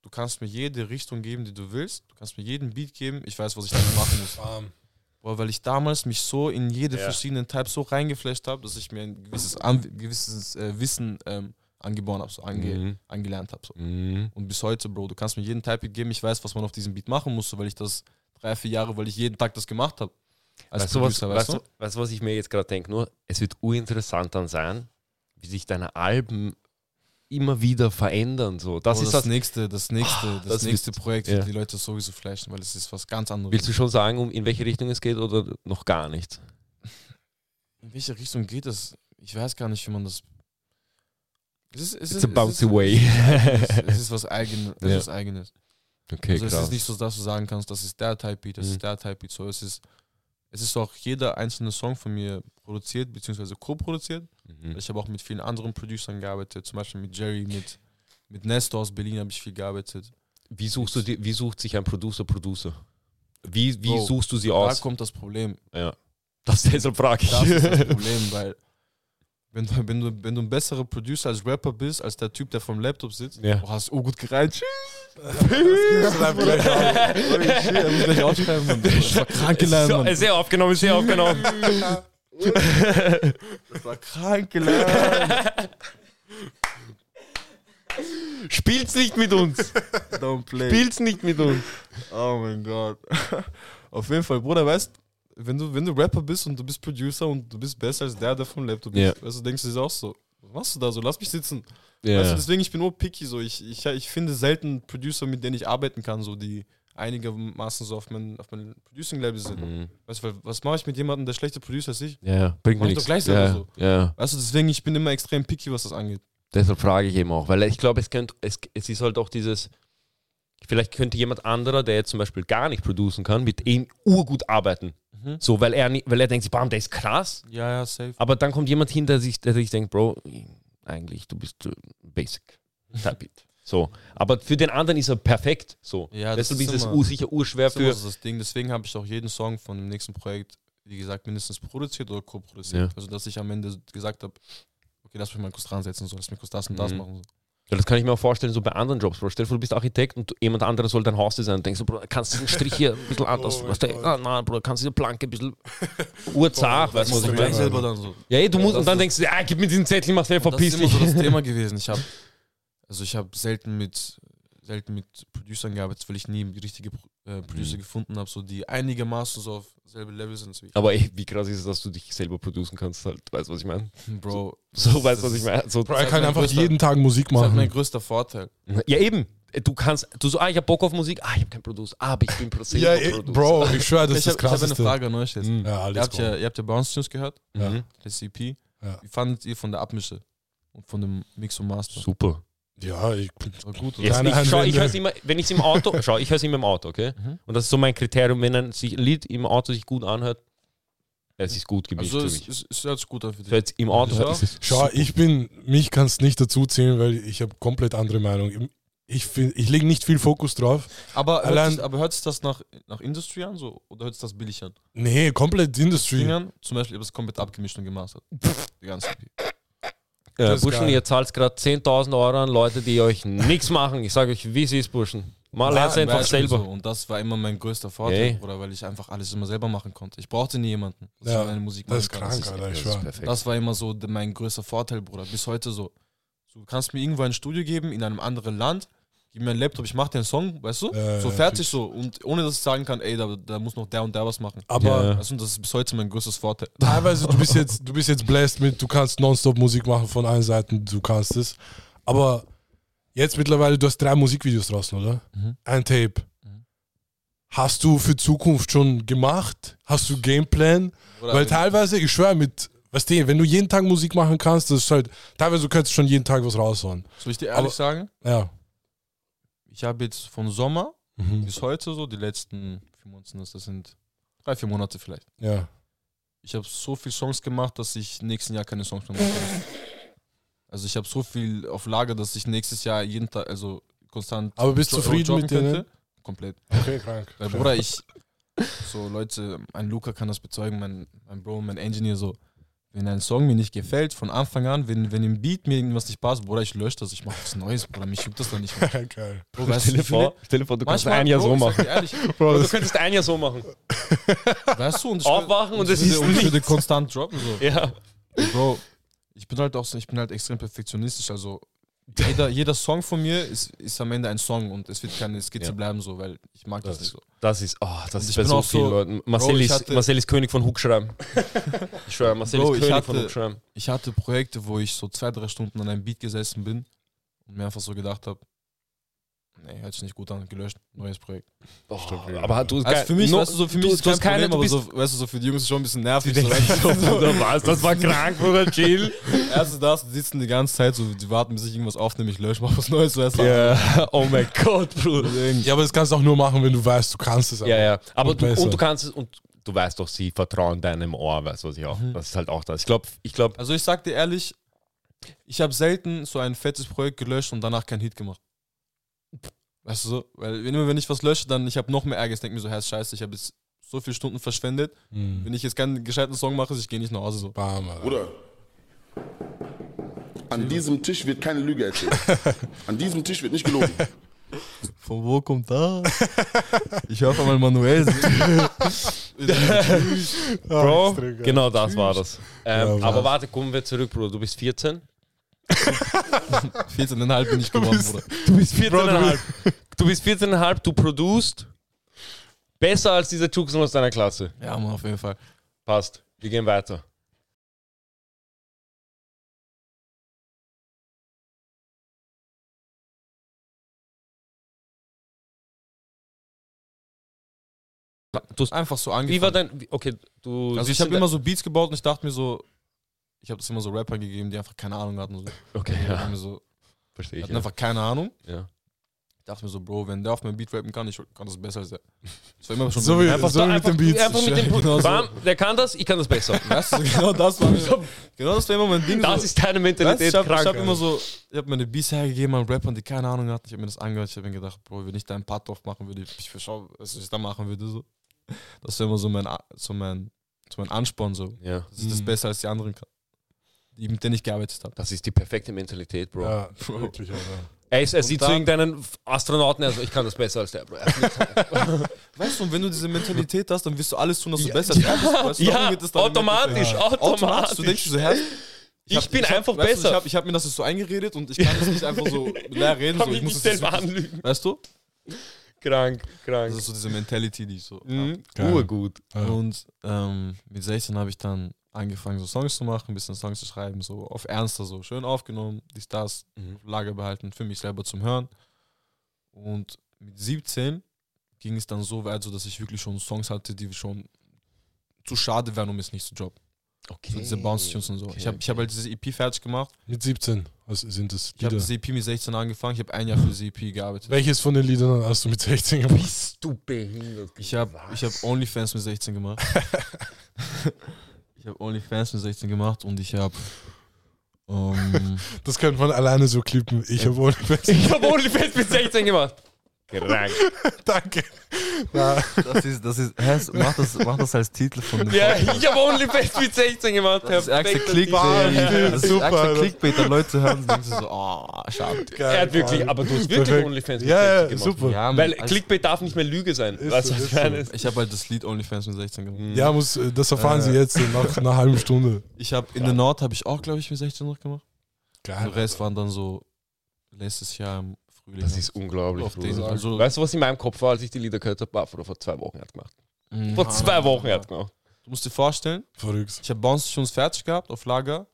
du kannst mir jede Richtung geben, die du willst. Du kannst mir jeden Beat geben. Ich weiß, was ich damit machen muss. Bam. Boah, weil ich damals mich so in jede Ja. verschiedenen Types so reingeflasht habe, dass ich mir ein gewisses, An gewisses äh, Wissen ähm, angeboren habe, so ange, Mhm. angelernt habe. So. Mhm. Und bis heute, Bro, du kannst mir jeden Type geben, ich weiß, was man auf diesem Beat machen muss, so, weil ich das drei, vier Jahre, weil ich jeden Tag das gemacht habe. Als Weißt du, was, Producer, weißt, du, weißt du, was ich mir jetzt gerade denke? Nur, es wird urinteressant dann sein, wie sich deine Alben immer wieder verändern. So. Das Bro, ist das, das. nächste, das nächste, das, das nächste Projekt ja. wird die Leute sowieso flashen, weil es ist was ganz anderes. Willst du schon sagen, um in welche Richtung es geht oder noch gar nicht? In welche Richtung geht es? Ich weiß gar nicht, wie man das. Es ist, es It's ist, a bouncy es ist, way. Es ist was Eigenes. Es Ja. ist was Eigenes. Okay, also es krass. ist nicht so, dass du sagen kannst, das ist der Type Beat, das Mhm. ist der Type Beat. So, es ist, es ist auch jeder einzelne Song von mir produziert, beziehungsweise co-produziert. Mhm. Ich habe auch mit vielen anderen Producern gearbeitet, zum Beispiel mit Jerry, mit, mit Nestor aus Berlin habe ich viel gearbeitet. Wie suchst du die, wie sucht sich ein Producer Producer? Wie, wie Bro, suchst du sie Da aus? kommt das Problem. Ja. Das deshalb frage ich. Das ist das Problem, weil wenn du, wenn, du, wenn du ein besserer Producer als Rapper bist, als der Typ, der vom Laptop sitzt, Ja. du hast oh gut gereizt. Das ist gleich auf. Muss gleich ausschreiben. Mann. Das war krank gelernt, So, Mann. sehr aufgenommen, sehr aufgenommen. Das war krank gelernt. Spielt's nicht mit uns. Don't play. Spielt's nicht mit uns. Oh mein Gott. Auf jeden Fall, Bruder, weißt wenn du, wenn du Rapper bist und du bist Producer und du bist besser als der, der vom Laptop ist, Ja. weißt du, denkst du dir auch so, was machst du da so? Lass mich sitzen. Weißt du, deswegen, ich bin nur picky so. Ich, ich, ich finde selten Producer, mit denen ich arbeiten kann, so die einigermaßen so auf mein, auf mein Producing-Level sind. Mhm. Weißt du, was mache ich mit jemandem, der schlechter Producer als ich? ja, ja, bringt mir ich nichts. doch gleich ja, so. Weißt du, deswegen, ich bin immer extrem picky, was das angeht. Deshalb frage ich eben auch, weil ich glaube, es, könnte, es, es ist halt auch dieses, vielleicht könnte jemand anderer, der jetzt zum Beispiel gar nicht producen kann, mit ihm urgut arbeiten. Mhm. So, weil er, weil er denkt, sich, bam, der ist krass. Ja, ja, safe. Aber dann kommt jemand hin, der sich, der sich denkt, Bro, eigentlich, du bist äh, basic. Type it. So. Aber für den anderen ist er perfekt. So. Ja, das Deshalb ist immer- ur, sicher urschwer Das ist für. das Ding. Deswegen habe ich auch jeden Song von dem nächsten Projekt, wie gesagt, mindestens produziert oder co-produziert. Ja. Also, dass ich am Ende gesagt habe, okay, lass mich mal kurz dran setzen, so, lass mich kurz das und das Mhm. machen. So. Ja, das kann ich mir auch vorstellen, so bei anderen Jobs, Bro. Stell dir vor, du bist Architekt und jemand anderes soll dein Haus designen. Und denkst du, Bro, kannst du den Strich hier ein bisschen anders. Oh weißt du, ah, nein, Bro, kannst du die Planke ein bisschen urzart, weißt du, was ich meine? selber dann so. Ja, ey, du musst, und dann denkst du, ah, gib mir diesen Zettel, mach schnell, Und Das verpiss ist immer so das Thema gewesen. Ich habe also ich habe selten mit selten mit Producern gearbeitet, weil ich nie die richtige äh, Producer Mhm. gefunden habe, so die einigermaßen so auf selbe Level sind wie ich. Aber ey, wie krass ist es, dass du dich selber producen kannst, halt, weißt du, was ich meine? Bro, So, weißt du, was ich meine? So, Bro, er kann einfach größter- jeden Tag Musik Das ist mein machen. größter Vorteil. ja, eben. Du kannst, du so, ah, ich hab Bock auf Musik, ah, ich hab keinen Producer, ah, aber ich bin Pro- Ja, Producer. Bro, ich schwöre, das ich ist das habe hab eine. Frage an euch jetzt. Mhm. Ja, Ihr alles habt, ja, klar. ihr habt ja Bounce Tunes gehört, Ja. Mhm. das EP. Ja. Wie fandet ihr von der Abmische und von dem Mix und Master? Super. Ja, ich, War gut? Jetzt, ich, schau, ich höre immer, wenn ich es im Auto, schau, ich höre es immer im Auto, okay? Mhm. Und das ist so mein Kriterium, wenn ein sich- Lied im Auto sich gut anhört, es ist gut gemischt Also für es, mich. es, es hört sich gut an für dich. jetzt im Auto Ja. hört, es schau, super. ich bin, mich kannst nicht dazu zählen, weil ich habe komplett andere Meinung. Ich, find, ich lege nicht viel Fokus drauf. Aber hört, Allein- sich, aber hört sich das nach, nach Industry an so, oder hört sich das billig an? Nee, komplett Industry. Dingern, zum Beispiel, ihr habt es komplett abgemischt und gemastert. Die ganze EP. Äh, Das ist Burschen, geil. ihr zahlt gerade 10.000 Euro an Leute, die euch nichts machen. Ich sage euch, wie es ist, Burschen. Mal lernt einfach selber. So. Und das war immer mein größter Vorteil, Ey. oder weil ich einfach alles immer selber machen konnte. Ich brauchte nie jemanden, dass Ja, ich meine Musik Das ist machen kann. krank, Das, Alter, ich Das ist schwöre. perfekt. das war immer so mein größter Vorteil, Bruder. Bis heute so. Du kannst mir irgendwo ein Studio geben, in einem anderen Land, gib mir einen Laptop, ich mach dir einen Song, weißt du? Ja, so fertig so. Und ohne dass ich sagen kann, ey, da, da muss noch der und der was machen. Aber Ja. Weißt du, das ist bis heute mein größtes Vorteil. teilweise, du bist jetzt, du bist jetzt blessed mit, du kannst nonstop Musik machen von allen Seiten, du kannst es. Aber jetzt mittlerweile, du hast drei Musikvideos draußen, oder? Mhm. Ein Tape. Mhm. Hast du für Zukunft schon gemacht? Hast du Gameplan? Oder Weil teilweise, ich schwöre mit, weißt du, wenn du jeden Tag Musik machen kannst, das ist halt, teilweise du könntest schon jeden Tag was raushauen. Soll ich dir ehrlich Aber- sagen? Ja. Ich habe jetzt von Sommer Mhm. bis heute so, die letzten vier Monate, das sind drei, vier Monate vielleicht. Ja. Ich habe so viele Songs gemacht, dass ich nächsten Jahr keine Songs mehr machen muss. Also ich habe so viel auf Lager, dass ich nächstes Jahr jeden Tag, also konstant. Aber bist jo- zufrieden mit könnte. Komplett. Okay, krank. Weil Bruder, ich, so Leute, ein Luca kann das bezeugen, mein, mein Bro, mein Engineer, so, wenn ein Song mir nicht gefällt, von Anfang an, wenn, wenn im Beat mir irgendwas nicht passt, Bruder, ich lösche das, ich mache was Neues, Bruder, mich juckt das dann nicht mehr. Geil. Bro, weißt Stell du, dir vor, stell dir vor, du kannst ein Jahr Bro, so machen. ehrlich, Bro, Du das, könntest ein Jahr so machen. weißt du, und ich Aufwachen und ich es würde, ist und ich würde konstant droppen, so. Ja. Bro, ich bin halt auch so, ich bin halt extrem perfektionistisch. Also jeder, jeder Song von mir ist, ist am Ende ein Song und es wird keine Skizze Ja. bleiben so, weil ich mag das, Das nicht so. Das ist, oh, das Und ist bei so auch vielen so- Leuten. Marcel, ist, hatte- Marcel ist König von Hookschreiben. ich schwöre, Marcel Bro, ist König hatte- von Hookschreiben. Ich hatte Projekte, wo ich so zwei, drei Stunden an einem Beat gesessen bin und mir einfach so gedacht habe, nee, hört sich nicht gut an, gelöscht, neues Projekt. Oh, Stimmt, aber du Also für mich, no, weißt du, so für mich du, ist du kein keine, Problem, du aber so, weißt du, so für die Jungs ist schon ein bisschen nervig. Die So, so, was? Das war krank, Bruder, chill. Erst das, die sitzen die ganze Zeit so, die warten, bis ich irgendwas aufnehme, ich lösche, mach was Neues, weißt du. Ja, oh mein Gott, Bruder. Ja, aber das kannst du auch nur machen, wenn du weißt, du kannst es. Ja, ja. Aber Und du, und du kannst es, und du weißt doch, sie vertrauen deinem Ohr, weißt du, was ich auch. Mhm. Das ist halt auch das. Ich glaube, ich glaube, Also ich sag dir ehrlich, ich habe selten so ein fettes Projekt gelöscht und danach keinen Hit gemacht. Weißt du so? Weil immer wenn ich was lösche, dann ich habe noch mehr Ärger. Ich denke mir so, Herr, scheiße, ich habe jetzt so viele Stunden verschwendet. Hm. Wenn ich jetzt keinen gescheiten Song mache, ich gehe nicht nach Hause so. Bam, Alter. Bruder, an diesem Tisch wird keine Lüge erzählt. An diesem Tisch wird nicht gelogen. Von wo kommt das? Ich höre mal Manuel. Bro, genau das war das. Ähm, Ja, aber warte, kommen wir zurück, Bruder. Du bist 14. 14,5 bin ich geworden, Bruder. Du bist 14,5. Du bist 14,5, du produst besser als dieser Juxon aus deiner Klasse. Ja, Mann, auf jeden Fall. Passt. Wir gehen weiter. Du hast, Einfach so angefangen. wie war dein. Okay, du. also ich habe in immer so Beats gebaut und ich dachte mir so, ich habe das immer so Rapper gegeben, die einfach keine Ahnung hatten. So. Okay, ja. mir so, Verstehe die ich. hatten Ja. einfach keine Ahnung. ja. Ich dachte mir so, Bro, wenn der auf meinem Beat rappen kann, ich kann das besser als der. Das war immer schon So wie- einfach, so wie mit den Beats. Einfach mit dem Genau so. Bam, der kann das, ich kann das besser. weißt du, genau das war mir, genau das war immer mein Ding. Das so. ist deine Weißt, Mentalität ich habe krank. hab immer so, ich habe meine Beats hergegeben an Rappern, die keine Ahnung hatten. Ich habe mir das angehört. Ich habe mir gedacht, Bro, wenn ich da einen Part drauf machen würde, ich verschau, was ich da machen würde. So. Das wäre immer so mein, so mein, so mein Ansporn, so, ja. dass ich das Mhm. besser als die anderen kann. Die, mit denen ich gearbeitet habe. Das ist die perfekte Mentalität, Bro. Ja, wirklich, Alter. Er, ist, er sieht so dann- irgendeinen Astronauten, also ich kann das besser als der, Bro. Weißt du, und wenn du diese Mentalität hast, dann wirst du alles tun, dass du besser als er bist. Weißt du, ja, es dann im automatisch, automatisch. Du denkst dir so, Herr, Ich hab- bin hab- einfach weißt du, besser. Ich habe ich hab mir das so eingeredet und ich kann das nicht einfach so leer reden. So, mich ich muss das jetzt selber wirklich- anlügen. Weißt du? Krank, krank. Das ist so diese Mentality, die ich so. Mhm. Urgut. Ja. Und ähm, mit 16 habe ich dann angefangen, so Songs zu machen, ein bisschen Songs zu schreiben, so auf Ernster, so schön aufgenommen, die Stars Mhm. auf Lager behalten, für mich selber zum Hören. Und mit 17 ging es dann so weit, so dass ich wirklich schon Songs hatte, die schon zu schade wären, um es nicht zu droppen. Okay. So diese Bounce Tunes und so. ich habe ich hab halt diese EP fertig gemacht. Mit 17 was sind das Ich habe Lieder. diese EP mit 16 angefangen. Ich habe ein Jahr für diese EP gearbeitet. Welches von den Liedern hast du mit 16 gemacht? Bist du behindert? Ich habe hab OnlyFans mit 16 gemacht. ich habe OnlyFans mit 16 gemacht und ich habe. Ähm, Das könnte man alleine so klippen. Ich habe ohne Ich habe OnlyFans mit 16 gemacht. Krank. Danke. Das ist, das ist, hä, mach, das, mach das als Titel von dem Ja, ich habe OnlyFans mit 16 gemacht. Das ist ärgste Clickbait. Titel. Das ist Super, ärgste. Clickbait, da Leute hören und denken so, oh, schade. Titel. Er hat wirklich, aber du hast wirklich Perfekt. OnlyFans mit Ja, 16 ja, gemacht. super. Ja, Weil also, Clickbait darf nicht mehr Lüge sein. Ist so, ist ich meine? ich habe halt das Lied OnlyFans mit 16 gemacht. Ja, muss, äh, das erfahren Sie Äh. jetzt äh, nach einer halben Stunde. Ich habe in der Nord habe ich auch, glaube ich, mit 16 noch gemacht. Geil. Der Rest waren dann so letztes Jahr im Frühling. Das ist unglaublich. Also- weißt du, was in meinem Kopf war, als ich die Lieder gehört habe? War vor, zwei Wochen hat gemacht. Mhm. Vor zwei Wochen hat gemacht. Du musst dir vorstellen, Verrückt. ich habe Bounce Tunes fertig gehabt auf Lager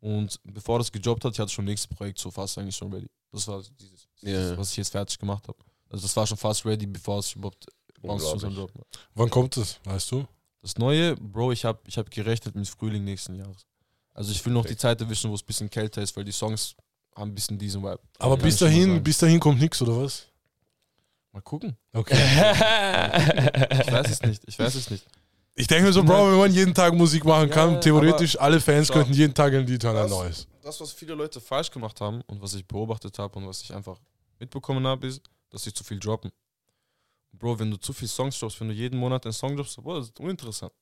und bevor das gejobbt hat, ich hatte schon nächstes Projekt so fast eigentlich schon ready. Das war dieses, dieses was ich jetzt fertig gemacht habe. Also das war schon fast ready, bevor es überhaupt Bounce Unglaublich. Job war. Wann kommt das? Weißt du? Das Neue, Bro, ich habe ich hab gerechnet mit Frühling nächsten Jahres. Also ich will noch die Zeit erwischen, wo es ein bisschen kälter ist, weil die Songs haben ein bisschen diesen Vibe. Aber Kann bis dahin, bis dahin kommt nichts, oder was? Mal gucken. Okay. Ich weiß es nicht. Ich weiß es nicht. Ich denke mir so, Bro, wenn man jeden Tag Musik machen Ja, kann, theoretisch alle Fans Schau. könnten jeden Tag ein Lied hören, ein neues. Das, was viele Leute falsch gemacht haben und was ich beobachtet habe und was ich einfach mitbekommen habe, ist, dass sie zu viel droppen. Bro, wenn du zu viel Songs droppst, wenn du jeden Monat einen Song droppst, Bro, das ist uninteressant.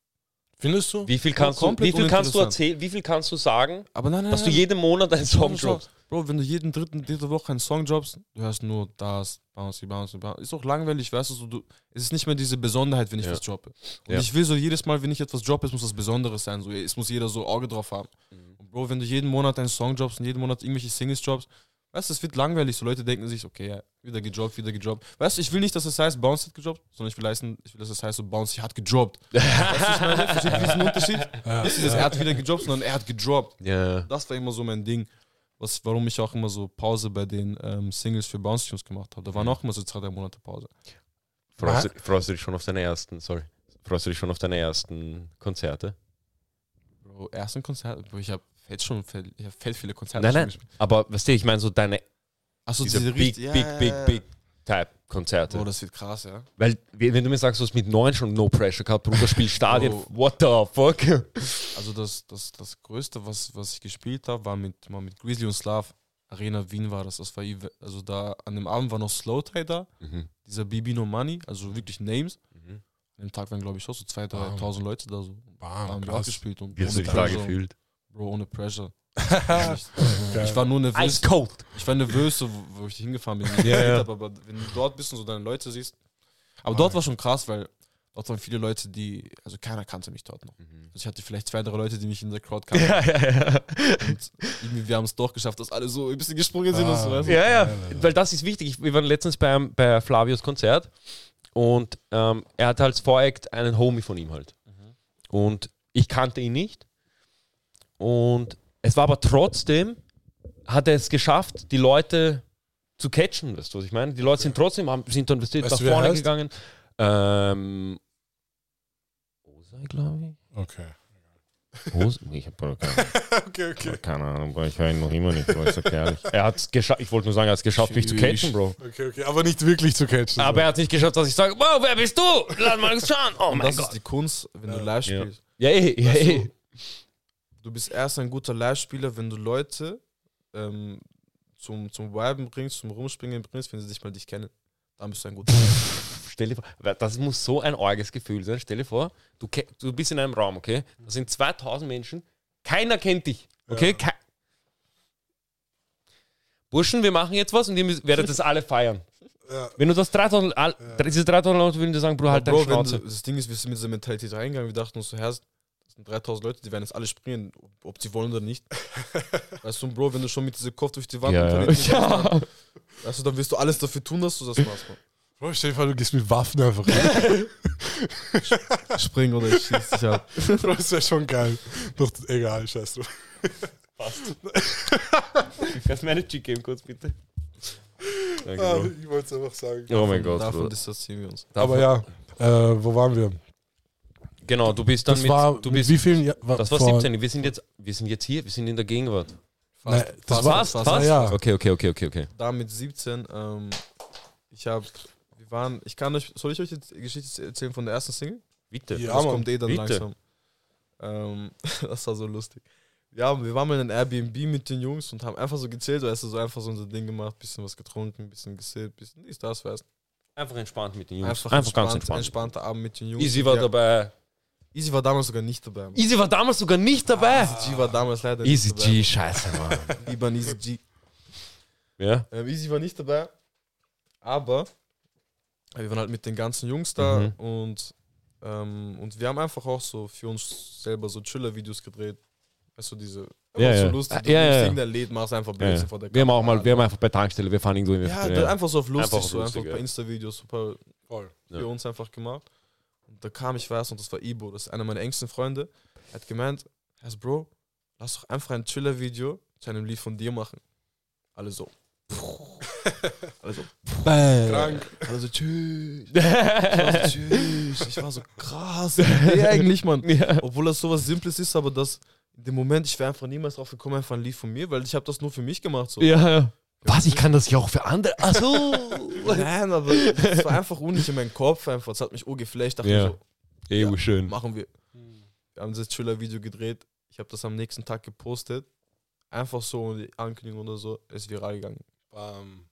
Findest du? Wie viel kannst du, wie viel kannst du erzählen, wie viel kannst du sagen, Aber nein, nein, dass du nein. jeden Monat einen Song droppst? Bro, wenn du jeden dritten, dritte Woche einen Song droppst, du hörst nur das, bouncy, bouncy, bouncy. Ist auch langweilig, weißt du, so, du, es ist nicht mehr diese Besonderheit, wenn ich Ja. was droppe. Und Ja. ich will so jedes Mal, wenn ich etwas droppe, es muss was Besonderes sein, so, es muss jeder so Auge drauf haben. Mhm. Und Bro, wenn du jeden Monat einen Song droppst und jeden Monat irgendwelche Singles droppst, weißt du, es wird langweilig, so Leute denken sich, okay, ja, wieder gedroppt, wieder gedroppt. Weißt du, ich will nicht, dass es heißt, Bounce hat gedroppt, sondern ich will, leisten, ich will dass es heißt, so Bounce hat gedroppt. weißt du, ich meine, versteht diesen Unterschied? Nicht dieses, er hat wieder gedroppt, sondern er hat gedroppt. Ja. Das war immer so mein Ding, was, warum ich auch immer so Pause bei den ähm, Singles für Bounce Tunes gemacht habe. Da waren auch immer so zwei, drei Monate Pause. Freust, du, freust du dich schon auf deine ersten, sorry, freust du dich schon auf deine ersten Konzerte? Bro, ersten Konzert, Bro, ich habe fett schon fett, ich hab fett viele Konzerte Nein, schon nein, gespielt. aber weißt du, ich meine so deine Achso, diese diese big, richtig- ja, big, big, ja. big Type Konzerte. Bro, das wird krass, ja. Weil, wenn du mir sagst, du hast mit neun schon No Pressure gehabt, Bruder, spielst Stadien, Bro. what the fuck? Also das, das, das Größte, was, was ich gespielt habe, war mit, mal mit Grizzly und Slav. Arena Wien war das. Das war also da an dem Abend war noch Slow Tie da, Mhm. dieser BB No Money, also wirklich Names. Mhm. An dem Tag waren glaube ich auch so 2.000, Bam. 3.000 Leute da so. Bam, haben krass. gespielt und Wie hast du dich da Pressure. gefühlt? Bro, ohne Pressure. Ich war nur nervös. Ice cold. Ich war nervös, so, wo ich hingefahren bin. Ja, ja. Aber wenn du dort bist und so deine Leute siehst. Aber dort war schon krass, weil dort waren viele Leute, die. Also keiner kannte mich dort noch. Also ich hatte vielleicht zwei, drei Leute, die mich in der Crowd kannten. Ja, ja, ja. Und irgendwie, wir haben es doch geschafft, dass alle so ein bisschen gesprungen sind und so. Ah. Du? Ja, ja, weil das ist wichtig. Ich, wir waren letztens beim, bei Flavios Konzert und ähm, er hatte als Voreact einen Homie von ihm halt. Und ich kannte ihn nicht. Und es war aber trotzdem, hat er es geschafft, die Leute zu catchen, weißt du, was ich meine? Die Leute sind trotzdem, haben, sind dann weißt du, nach du, wer vorne heißt? gegangen. Ähm, Osei, glaube Okay. ich. Os ich habe keine, Okay, okay. keine Ahnung, ich höre ihn noch immer nicht, Bro. Ich sag ehrlich. Er hat es geschafft, ich wollte nur sagen, er hat es geschafft, mich zu catchen, Bro. Okay, okay. Aber nicht wirklich zu catchen. Aber er hat nicht geschafft, dass ich sage, wow, wer bist du? Lass mal schauen. Oh Und mein das ist Gott. die Kunst, wenn du Ja. live Ja. spielst. Ja, eh, ja, Weißt eh. Du, bist erst ein guter Live-Spieler, wenn du Leute ähm, zum, zum Viben bringst, zum Rumspringen bringst, wenn sie dich mal dich kennen. Dann bist du ein guter Stell dir vor, das muss so ein arges Gefühl sein. Stell dir vor, du, du bist in einem Raum, okay? Da sind 2000 Menschen, keiner kennt dich, okay? Kei- Burschen, wir machen jetzt was und ihr müsst- werdet das alle feiern. Ja. Wenn du das 3000, all- diese 3000 Leute würden dir sagen, Bro, halt deine Bro, wenn Schnauze. du, das Ding ist, wir sind mit dieser Mentalität reingegangen, wir dachten uns so, Herr, das sind 3000 Leute, die werden jetzt alle springen, ob, sie wollen oder nicht. weißt du, Bro, wenn du schon mit diesem Kopf durch die Wand Ja. bist, Ja. dann, weißt du, dann wirst du alles dafür tun, dass du das machst, man. Bro, stell dir vor, du gehst mit Waffen einfach rein. Spring oder ich schieß dich ab. Bro, das wäre schon geil. Doch, egal, scheiß drauf. Kannst eine Chick geben, kurz bitte? Danke, Ah, ich wollte es einfach sagen. Oh mein Gott, Davon Bro. distanzieren wir uns. Aber ja, äh, wo waren wir? Genau, du bist dann Das mit, war, du bist, wie vielen Jahren? das war 17. Wir sind jetzt, wir sind jetzt hier, wir sind in der Gegenwart. Nein, das fast, war, fast, fast. Ah, ja. Okay, okay, okay, okay, okay. da mit 17, ähm, ich habe, wir waren, ich kann euch, soll ich euch jetzt die Geschichte erzählen von der ersten Single? Bitte. Ja, das Mann, kommt eh dann bitte. langsam. Ähm, das war so lustig. Ja, wir waren mal in einem Airbnb mit den Jungs und haben einfach so gezählt, weißt du, so einfach so unser Ding gemacht, bisschen was getrunken, bisschen gesippt, bisschen dies, das, weißt Einfach entspannt mit den Jungs. Einfach, Einfach, ganz entspannt, entspannt. entspannter Abend mit den Jungs. Easy war ja, dabei. Easy war damals sogar nicht dabei. Easy war damals sogar nicht dabei. Easy G war damals leider Easy nicht dabei. G, scheiße, Mann. Lieber ein Easy G. ja. Ähm, Easy war nicht dabei, aber wir waren halt mit den ganzen Jungs da Mhm. und, ähm, und wir haben einfach auch so für uns selber so Chiller-Videos gedreht. Weißt du, diese Ja, einfach so ja. lustig, Ah, du ja, ja. irgendein Lied, machst einfach Ja, Blödsinn ja. vor der Wir haben auch Kamera. mal, wir haben einfach bei Tankstelle, wir fahren irgendwo in ja, dann einfach so auf lustig, Einfach auf so lustig, einfach ein ja. paar Insta-Videos, super Voll. für Ja. uns einfach gemacht. Und da kam ich, weiß, und das war Ibo, das ist einer meiner engsten Freunde. Er hat gemeint, Herr Bro, lass doch einfach ein Chiller-Video zu einem Lied von dir machen. Alle so. Alle so. Krank. Alle so, tschüss. Ich war so, tschüss. Ich war so krass. Nee, eigentlich, Mann. Ja. Obwohl das sowas Simples ist, aber das in dem Moment, ich wäre einfach niemals drauf gekommen, einfach ein Lied von mir, weil ich habe das nur für mich gemacht. So. ja, ja. Was, ich kann das ja auch für andere. Achso. Nein, aber es war einfach unnötig in meinem Kopf einfach. Es hat mich urgeflecht. Dachte Ja. mir so, Ey, Ja. schön. machen wir. Wir haben das Chiller-Video gedreht. Ich habe das am nächsten Tag gepostet. Einfach so und die Ankündigung oder so, ist viral gegangen. Bam.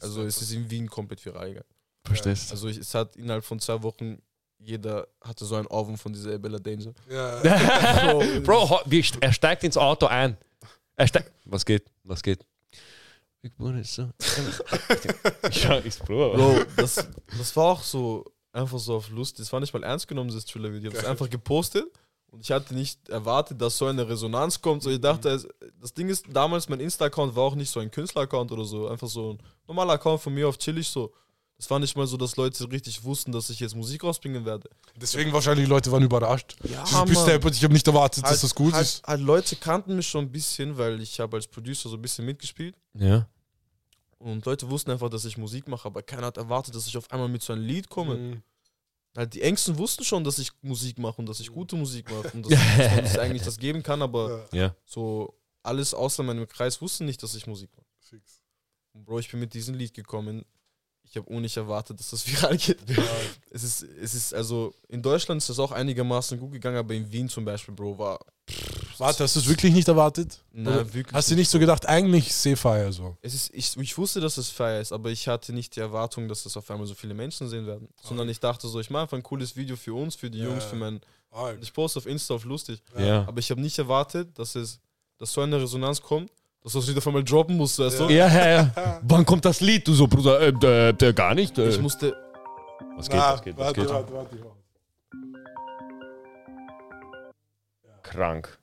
Also es ist in Wien komplett viral gegangen. Verstehst Also ich, es hat innerhalb von zwei Wochen jeder hatte so ein Ohrwurm von dieser Bella Danger. Ja. Bro, wir er steigt ins Auto ein. Er steigt. Was geht? Was geht? Big Bruder ist so. ja, ist Bro. Bro, das, das war auch so einfach so auf Lust. Das war nicht mal ernst genommen, das Thriller-Video. Ich habe es einfach gepostet und ich hatte nicht erwartet, dass so eine Resonanz kommt. So, ich dachte, es, das Ding ist, damals mein Insta-Account war auch nicht so ein Künstler-Account oder so. Einfach so ein normaler Account von mir auf chillig so. Das war nicht mal so, dass Leute richtig wussten, dass ich jetzt Musik rausbringen werde. Deswegen wahrscheinlich die Leute waren überrascht. Ja, Mann. ich habe nicht erwartet, dass das gut halt, ist. Halt Leute kannten mich schon ein bisschen, weil ich habe als Producer so ein bisschen mitgespielt. Ja. Und Leute wussten einfach, dass ich Musik mache, aber keiner hat erwartet, dass ich auf einmal mit so einem Lied komme. Mhm. Halt die Ängsten wussten schon, dass ich Musik mache und dass ich gute Musik mache und dass, dass man sich eigentlich das geben kann, aber Ja. so alles außer meinem Kreis wussten nicht, dass ich Musik mache. Fix. Und Bro, ich bin mit diesem Lied gekommen. Ich habe auch nicht erwartet, dass das viral geht. Es ist, es ist, also in Deutschland ist das auch einigermaßen gut gegangen, aber in Wien zum Beispiel, Bro, war. Warte, hast du es wirklich nicht erwartet? Na, Oder wirklich. Hast du nicht so gedacht, eigentlich Seefire so? Es ist, ich, ich wusste, dass es feier ist, aber ich hatte nicht die Erwartung, dass das auf einmal so viele Menschen sehen werden. Sondern ich dachte so, ich mache einfach ein cooles Video für uns, für die Ja, Jungs, ja. für meinen. Alter. Ich poste auf Insta auf lustig. Ja. Aber ich habe nicht erwartet, dass es, dass so eine Resonanz kommt, dass du das Lied auf einmal droppen musst, weißt du? Ja, ja, ja. Wann kommt das Lied? Du so, Bruder, äh, der, der gar nicht. Äh. Ich musste, Was geht, was geht, was warte, geht? warte, warte, warte. Krank.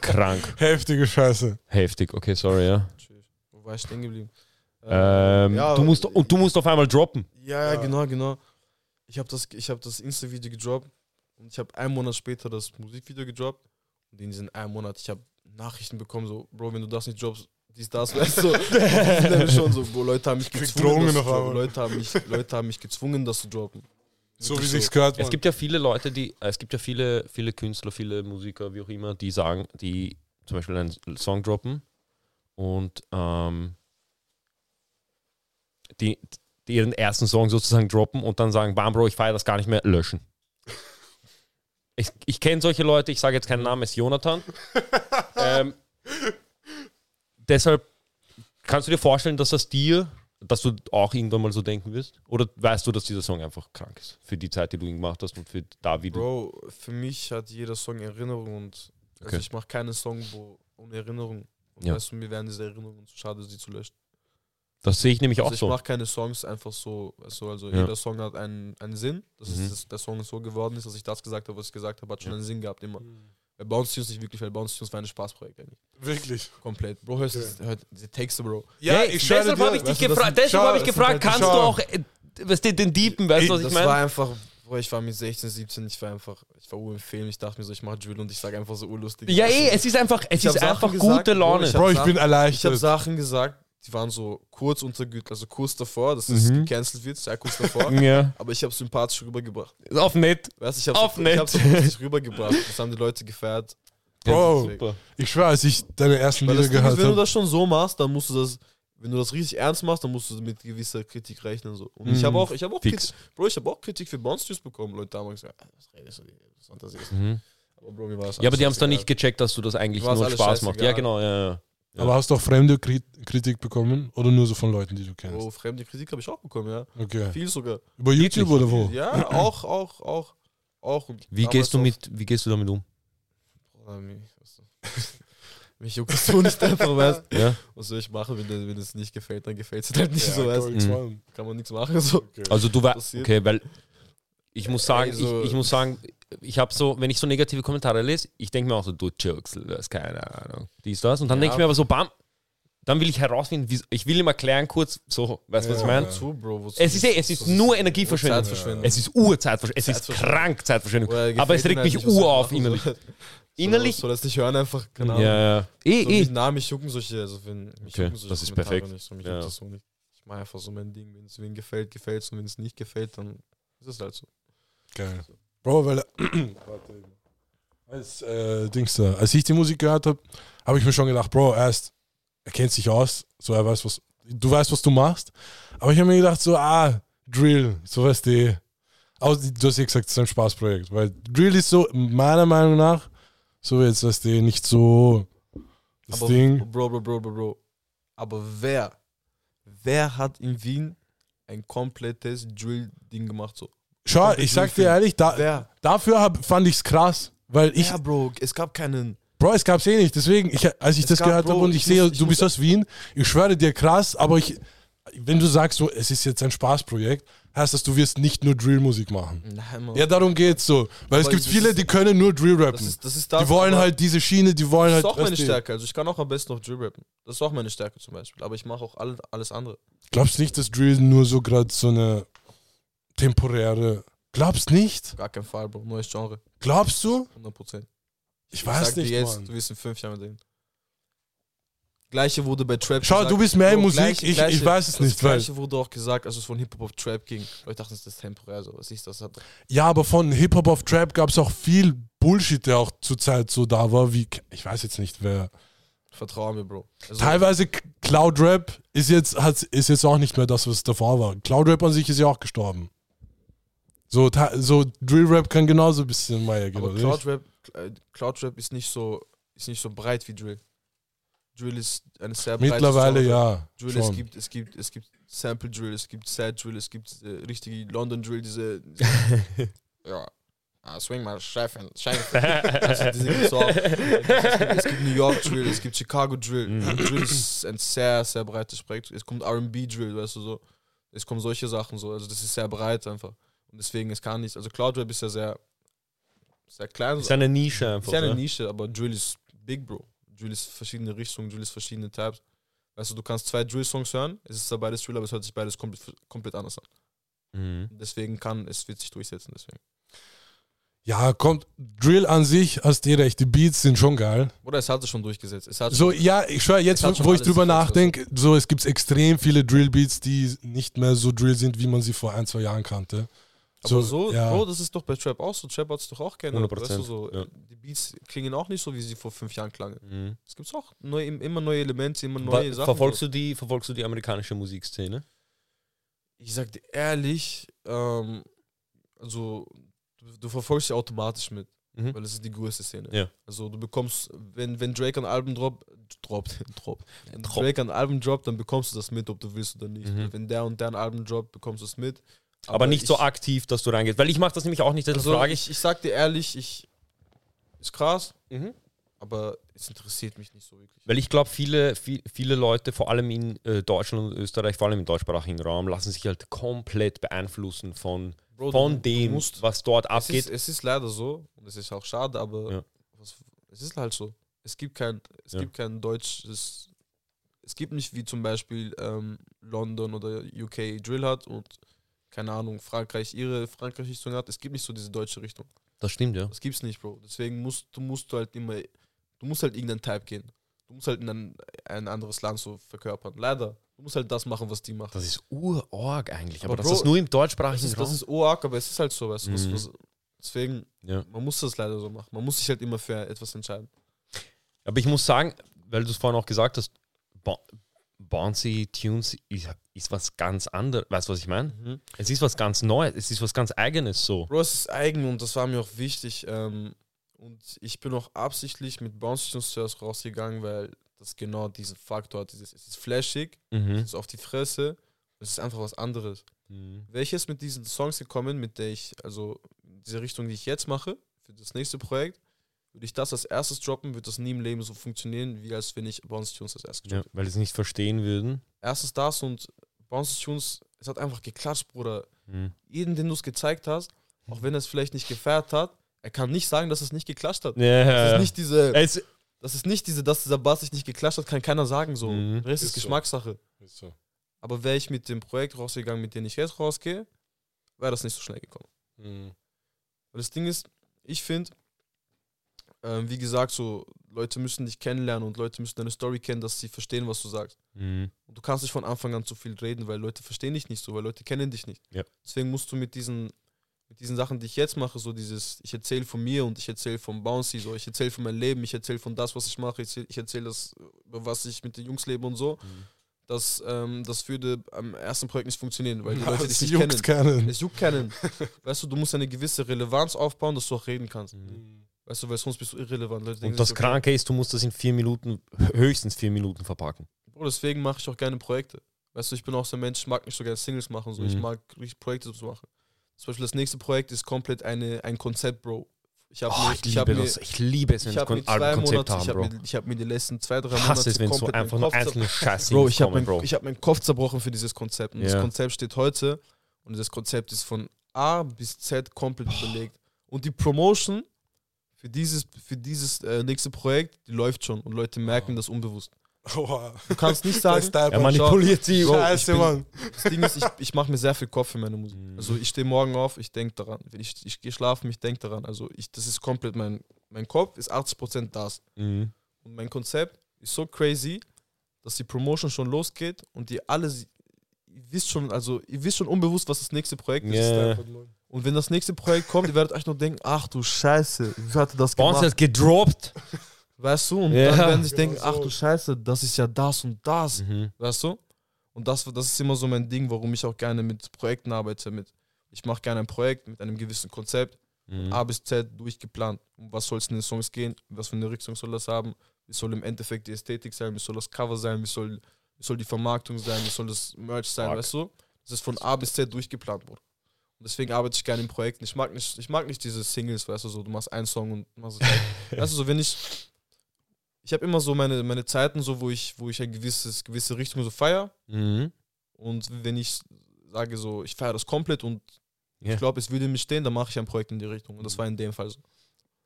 Krank. Heftige Scheiße. Heftig. Okay, sorry, ja. wo war ich stehen geblieben? Ähm, ja, du musst, und du musst auf einmal droppen. Ja, ja, genau, genau. Ich habe das, ich hab das Insta-Video gedroppt und ich habe einen Monat später das Musikvideo gedroppt. Und in diesem einen Monat, ich habe Nachrichten bekommen, so, Bro, wenn du das nicht droppst, dies, das, weißt du. Dann schon so, Bro, Leute haben mich gezwungen. Leute haben, mich, Leute haben mich gezwungen, das zu droppen. So wie sich's gehört. Es gibt ja viele Leute, die, äh, es gibt ja viele, viele Künstler, viele Musiker, wie auch immer, die sagen, die zum Beispiel einen Song droppen und ähm, die, die ihren ersten Song sozusagen droppen und dann sagen, bam, Bro, ich feiere das gar nicht mehr, löschen. Ich, ich kenne solche Leute, ich sage jetzt keinen Namen, es ist Jonathan. ähm, deshalb kannst du dir vorstellen, dass das dir, dass du auch irgendwann mal so denken wirst? Oder weißt du, dass dieser Song einfach krank ist? Für die Zeit, die du ihn gemacht hast und für da, wie du. Bro, für mich hat jeder Song Erinnerung und also Okay. ich mache keinen Song wo, ohne Erinnerung. Und Ja. weißt du, mir wären diese Erinnerungen zu schade, sie zu löschen. Das sehe ich nämlich Also auch ich so. mache keine Songs einfach so, du, also Ja. jeder Song hat einen, einen Sinn. Das Mhm. ist, dass der Song so geworden ist, dass ich das gesagt habe, was ich gesagt habe, hat schon einen Sinn gehabt immer. Bei Bounce Tunes nicht wirklich, weil Bounce Tunes war ein Spaßprojekt eigentlich. Wirklich. Komplett. Bro, hörst du hört diese Texte, Bro. Ja, Hey, ich schwöre deshalb habe ich dich gefragt, deshalb habe ich gefragt, die kannst du auch, äh, was den, den Deepen, weißt du, was ich das war meine? einfach, Bro, ich war mit 16, 17, ich war einfach, ich war ur im Film, ich dachte mir so, ich mache Drill und ich sage einfach so urlustig. Ja, eh, es ist einfach, es Ich ist Sachen einfach gesagt, gute Bro, Laune. ich Bro, ich Sachen- bin Ich habe erleichtert. Sachen gesagt, die waren so kurz unter Güte, also kurz davor, dass es Mhm. gecancelt wird, sehr kurz davor. ja, aber ich habe sympathisch rübergebracht. auf nett. Weißt, ich habe Auf so, nett. ich hab's so lustig rübergebracht. Das haben die Leute gefeiert. Bro, ich schwöre, als ich deine ersten Weil Lieder gehört wenn du habe. das schon so machst, dann musst du das, wenn du das richtig ernst machst, dann musst du mit gewisser Kritik rechnen. So. Und ich Mhm. habe auch, ich habe auch. Kritik, Bro, ich habe auch Kritik für Juice bekommen. Leute haben gesagt, ah, was redest du, was? Mhm. Aber Bro, mir war das Ja, aber die haben es dann nicht gecheckt, dass du das eigentlich nur Spaß macht. Ja, genau, ja, ja. Ja. Aber hast du auch fremde Kri- Kritik bekommen? Oder nur so von Leuten, die du kennst? Bro, fremde Kritik habe ich auch bekommen, ja. Okay. Viel sogar. Über YouTube oder wo? Ja, auch, auch, auch, auch. Wie gehst du mit, wie gehst du damit um? Mich, juckt das so nicht einfach, weißt du. Ja? Was soll ich machen, wenn, wenn es nicht gefällt, dann gefällt es halt nicht Ja, so, weißt Mhm. Kann man nichts machen, so. Okay. Also du weißt, okay, weil ich muss sagen, Ey, so- ich, ich muss sagen, ich habe so, wenn ich so negative Kommentare lese, ich denke mir auch so, du Jokes, das ist keine Ahnung, dies, das. Und dann Ja. denke ich mir aber so, bam, dann will ich herausfinden, wie, ich will ihm erklären kurz, so, weißt du, was ich Ja. meine? Wozu, Bro? Wozu? Es ist, eh- es ist Das nur Energieverschwendung. Es ist Urzeitverschwendung. Es ist krank Zeitverschwendung. Aber es regt mich ur auf innerlich. So. Innerlich? Soll das nicht hören, einfach, keine Ahnung. Ja, ja. Eh, So, eh. mich, na, mich jucken solche, also wenn, mich Okay, jucken solche das ist Kommentare perfekt. Nicht, so, mich Ja. das so nicht. Ich mache einfach so mein Ding. Wenn es wen gefällt, gefällt es. Und wenn es nicht gefällt, dann ist es halt so. Geil. Bro, weil Warte als äh, Dings da, als ich die Musik gehört habe, habe ich mir schon gedacht, Bro, erst er kennt sich aus, so er weiß was, du weißt was du machst, aber ich habe mir gedacht so, ah Drill, so weißt du, Aus- du hast ja gesagt, es ist ein Spaßprojekt, weil Drill ist so meiner Meinung nach so jetzt weißt du nicht so das Aber, Ding. Bro, Bro, Bro, Bro, Bro. Aber wer, wer hat in Wien ein komplettes Drill-Ding gemacht? So? Schau, ich sag dir ehrlich, da, Wer? dafür hab, fand ich es krass, weil ich ja, Bro, es gab keinen. Bro, es gab's eh nicht. Deswegen, ich, als ich Es das gab, gehört habe und ich, ich sehe, ich du bist aus Wien, ich schwöre dir krass, aber ich, wenn du sagst, so, es ist jetzt ein Spaßprojekt, heißt das, du wirst nicht nur Drillmusik machen. Nein, Mann. Ja, darum geht's so. Weil es Aber gibt das viele, die können nur Drill das rappen. ist, das ist das. Die wollen halt diese Schiene, die wollen Das halt. ist auch meine du, Stärke. Also ich kann auch am besten auf Drill rappen. Das ist auch meine Stärke zum Beispiel. Aber ich mache auch alle, alles andere. Glaubst nicht, dass Drill nur so gerade so eine temporäre. Glaubst nicht? Gar kein Fall, Bro. Neues Genre. Glaubst du? 100 Prozent. Ich weiß sag dir nicht, jetzt, Mann. du wirst in fünf Jahren sehen. Gleiche wurde bei Trap Schau, gesagt. du bist mehr in Musik, gleiche- ich, gleiche- ich weiß es das nicht, weil. Gleiche wurde auch gesagt, als es von Hip-Hop auf Trap ging. Weil ich dachte, das ist temporär so. Was ist das? Ja, aber von Hip-Hop auf Trap gab es auch viel Bullshit, der auch zur Zeit so da war, wie. Ich weiß jetzt nicht, wer. Vertrau mir, Bro. Also, Teilweise Cloud Rap ist jetzt, hat, ist jetzt auch nicht mehr das, was davor war. Cloud Rap an sich ist ja auch gestorben. So, ta- so Drill Rap kann genauso ein bisschen Meier gehen. Aber Cloud? Rap, äh, Cloud Rap ist nicht so, ist nicht so breit wie Drill. Drill ist eine sehr breite Mittlerweile Genre. ja. Drill, es gibt, es gibt, es gibt Sample Drill, es gibt Sad Drill, es gibt äh, richtige London Drill, diese, diese ja, ah, swing mal Chef und Chef. Also, diese gibt's auch. Es gibt, es gibt New York Drill, es gibt Chicago Drill. Mhm. Drill ist ein sehr, sehr breites Spektrum. Es kommt R&B Drill, weißt du so. Es kommen solche Sachen so, also das ist sehr breit einfach. Und deswegen, es kann nicht, also Cloud Rap ist ja sehr, sehr klein. Ist eine Nische einfach. Ist ja eine ja. Nische, aber Drill ist big, Bro. Drill ist verschiedene Richtungen, Drill ist verschiedene Types. Weißt du, du kannst zwei Drill-Songs hören, es ist zwar beides Drill, aber es hört sich beides komplett, komplett anders an. Mhm. Deswegen kann, es wird sich durchsetzen, deswegen. Ja, kommt. Drill an sich, hast du recht, die Beats sind schon geil. Oder es hat sich schon durchgesetzt. Es hat So, schon, ja, ich schwör, jetzt, wo, wo ich drüber nachdenke, so, es gibt extrem viele Drill-Beats, die nicht mehr so Drill sind, wie man sie vor ein, zwei Jahren kannte. Aber so, ja. Bro, das ist doch bei Trap auch so. Trap hat es doch auch geändert. 100%, Weißt du, so, ja. Die Beats klingen auch nicht so, wie sie vor fünf Jahren klangen. Mhm. Es gibt auch neu, immer neue Elemente, immer neue Sachen. Verfolgst so. du, die, verfolgst du die amerikanische Musikszene? Ich sag dir ehrlich, ähm, also du, du verfolgst sie automatisch mit. Mhm. Weil das ist die größte Szene. Ja. Also du bekommst, wenn, wenn Drake ein Album droppt, droppt, droppt. Wenn Drop. Drake ein Album droppt, dann bekommst du das mit, ob du willst oder nicht. Mhm. Wenn der und der ein Album droppt, bekommst du es mit. Aber, nicht so ich, aktiv, dass du reingehst. Weil ich mache das nämlich auch nicht. Also frage ich. ich, sag dir ehrlich, ich ist krass, Mhm. aber es interessiert mich nicht so wirklich. Weil ich glaube, viele, viel, viele Leute, vor allem in äh, Deutschland und Österreich, vor allem im deutschsprachigen Raum, lassen sich halt komplett beeinflussen von, Bro, von du- du dem, musst- was dort es abgeht. ist, es ist leider so und es ist auch schade, aber Ja. was, es ist halt so. Es gibt kein, es Ja. gibt kein deutsches, es gibt nicht wie zum Beispiel ähm, London oder UK Drill hat und keine Ahnung, Frankreich ihre Frankreich-Richtung hat. Es gibt nicht so diese deutsche Richtung. Das stimmt, ja. Das gibt's nicht, Bro. Deswegen musst du musst du halt immer, du musst halt irgendeinen Type gehen. Du musst halt in ein, ein anderes Land so verkörpern. Leider. Du musst halt das machen, was die machen. Das ist urorg eigentlich. Aber, Aber Bro, das nur im deutschsprachigen ist, Raum. das ist OAK, aber es ist halt so, weißt du. Was, Mhm. was, deswegen, ja. man muss das leider so machen. Man muss sich halt immer für etwas entscheiden. Aber ich muss sagen, weil du es vorhin auch gesagt hast, Bouncy Tunes ist, ist was ganz anderes. Weißt du, was ich meine? Es ist was ganz Neues, es ist was ganz Eigenes so. Bro, es ist eigen und das war mir auch wichtig. Ähm, und ich bin auch absichtlich mit Bounce Tunes zuerst rausgegangen, weil das genau diesen Faktor hat. Dieses, es ist flashig, Mhm. es ist auf die Fresse, es ist einfach was anderes. Mhm. Welches mit diesen Songs gekommen, mit der ich, also diese Richtung, die ich jetzt mache, für das nächste Projekt, würde ich das als erstes droppen, wird das nie im Leben so funktionieren, wie als wenn ich Bounce Tunes als erstes Ja, weil sie es nicht verstehen würden. Erstens das und Bounce Tunes, es hat einfach geklatscht, Bruder. Mhm. Jeden, den du es gezeigt hast, auch wenn er es vielleicht nicht gefeiert hat, er kann nicht sagen, dass es nicht geklatscht hat. Das Ja. ist nicht diese, Es, das ist nicht diese, dass dieser Bass sich nicht geklatscht hat, kann keiner sagen so. Mhm. Der Rest ist, Ist so. Geschmackssache. Ist so. Aber wäre ich mit dem Projekt rausgegangen, mit dem ich jetzt rausgehe, wäre das nicht so schnell gekommen. Mhm. Weil das Ding ist, ich finde, ähm, wie gesagt, so Leute müssen dich kennenlernen und Leute müssen deine Story kennen, dass sie verstehen, was du sagst. Mhm. Und du kannst nicht von Anfang an zu viel reden, weil Leute verstehen dich nicht so, weil Leute kennen dich nicht. Ja. Deswegen musst du mit diesen, mit diesen Sachen, die ich jetzt mache, so dieses, ich erzähle von mir und ich erzähle von Bouncy, so ich erzähle von meinem Leben, ich erzähle von das, was ich mache, ich erzähle erzähl das, was ich mit den Jungs lebe und so. Mhm. Das, ähm, das würde am ersten Projekt nicht funktionieren, weil die Ja, Leute dich nicht kennen. keinen. Es juckt keinen. weißt du, du musst eine gewisse Relevanz aufbauen, dass du auch reden kannst. Mhm. Weißt du, weil sonst bist du irrelevant. Leute denken Und das okay, Kranke ist, du musst das in vier Minuten, höchstens vier Minuten verpacken. Bro, deswegen mache ich auch gerne Projekte. Weißt du, ich bin auch so ein Mensch, ich mag nicht so gerne Singles machen, so. ich Mhm. mag richtig Projekte zu machen. Zum Beispiel das nächste Projekt ist komplett eine, ein Konzept, Bro. Ich habe Oh, mir, ich, ich liebe mir, das. Ich liebe es, wenn ich mir Kon zwei Albumkonzept Monate, ich haben, habe Bro. mir, ich hab mir die letzten zwei, drei Ich Monate hasse es, wenn so komplett einfach meinen nur einzelne Scheiße Bro, ich habe mein, ich hab meinen Kopf zerbrochen für dieses Konzept. Und Ja. das Konzept steht heute und dieses Konzept ist von A bis Z komplett überlegt. Und die Promotion für dieses, für dieses äh, nächste Projekt, die läuft schon und Leute merken das unbewusst. Oha. Du kannst nicht sagen, Er manipuliert sie. Scheiße, bin- Mann. das Ding ist, ich, ich mache mir sehr viel Kopf für meine Musik. Mhm. Also ich stehe morgen auf, ich denke daran. Wenn ich, ich gehe schlafen, ich denke daran. Also ich, das ist komplett mein, mein Kopf ist 80% das. Mhm. Und mein Konzept ist so crazy, dass die Promotion schon losgeht und die alle, ihr wisst schon, also ihr wisst schon unbewusst, was das nächste Projekt ist. Ja. Und wenn das nächste Projekt kommt, ihr werdet euch nur denken, ach du Scheiße, wie hat er das gemacht? hat gedroppt. Weißt du? Und Ja. dann werden sich Genau denken, so. ach du Scheiße, das ist ja das und das. Mhm. Weißt du? Und das, das ist immer so mein Ding, warum ich auch gerne mit Projekten arbeite. Mit, ich mache gerne ein Projekt mit einem gewissen Konzept, Mhm. A bis Z durchgeplant. Um was soll es in den Songs gehen? Was für eine Richtung soll das haben? Wie soll im Endeffekt die Ästhetik sein? Wie soll das Cover sein? Wie soll, wie soll die Vermarktung sein? Wie soll das Merch sein? Fuck. Weißt du? Das ist von A bis Z durchgeplant worden. Und deswegen arbeite ich gerne in Projekten. Ich mag nicht, ich mag nicht diese Singles, weißt du, so, du machst einen Song und machst es. Weißt du, so wenn ich. Ich habe immer so meine, meine Zeiten, so, wo ich, wo ich ein gewisses, gewisse Richtung so feier. Mhm. Und wenn ich sage so, ich feiere das komplett und Ja. ich glaube, es würde mir stehen, dann mache ich ein Projekt in die Richtung. Und das war in dem Fall so.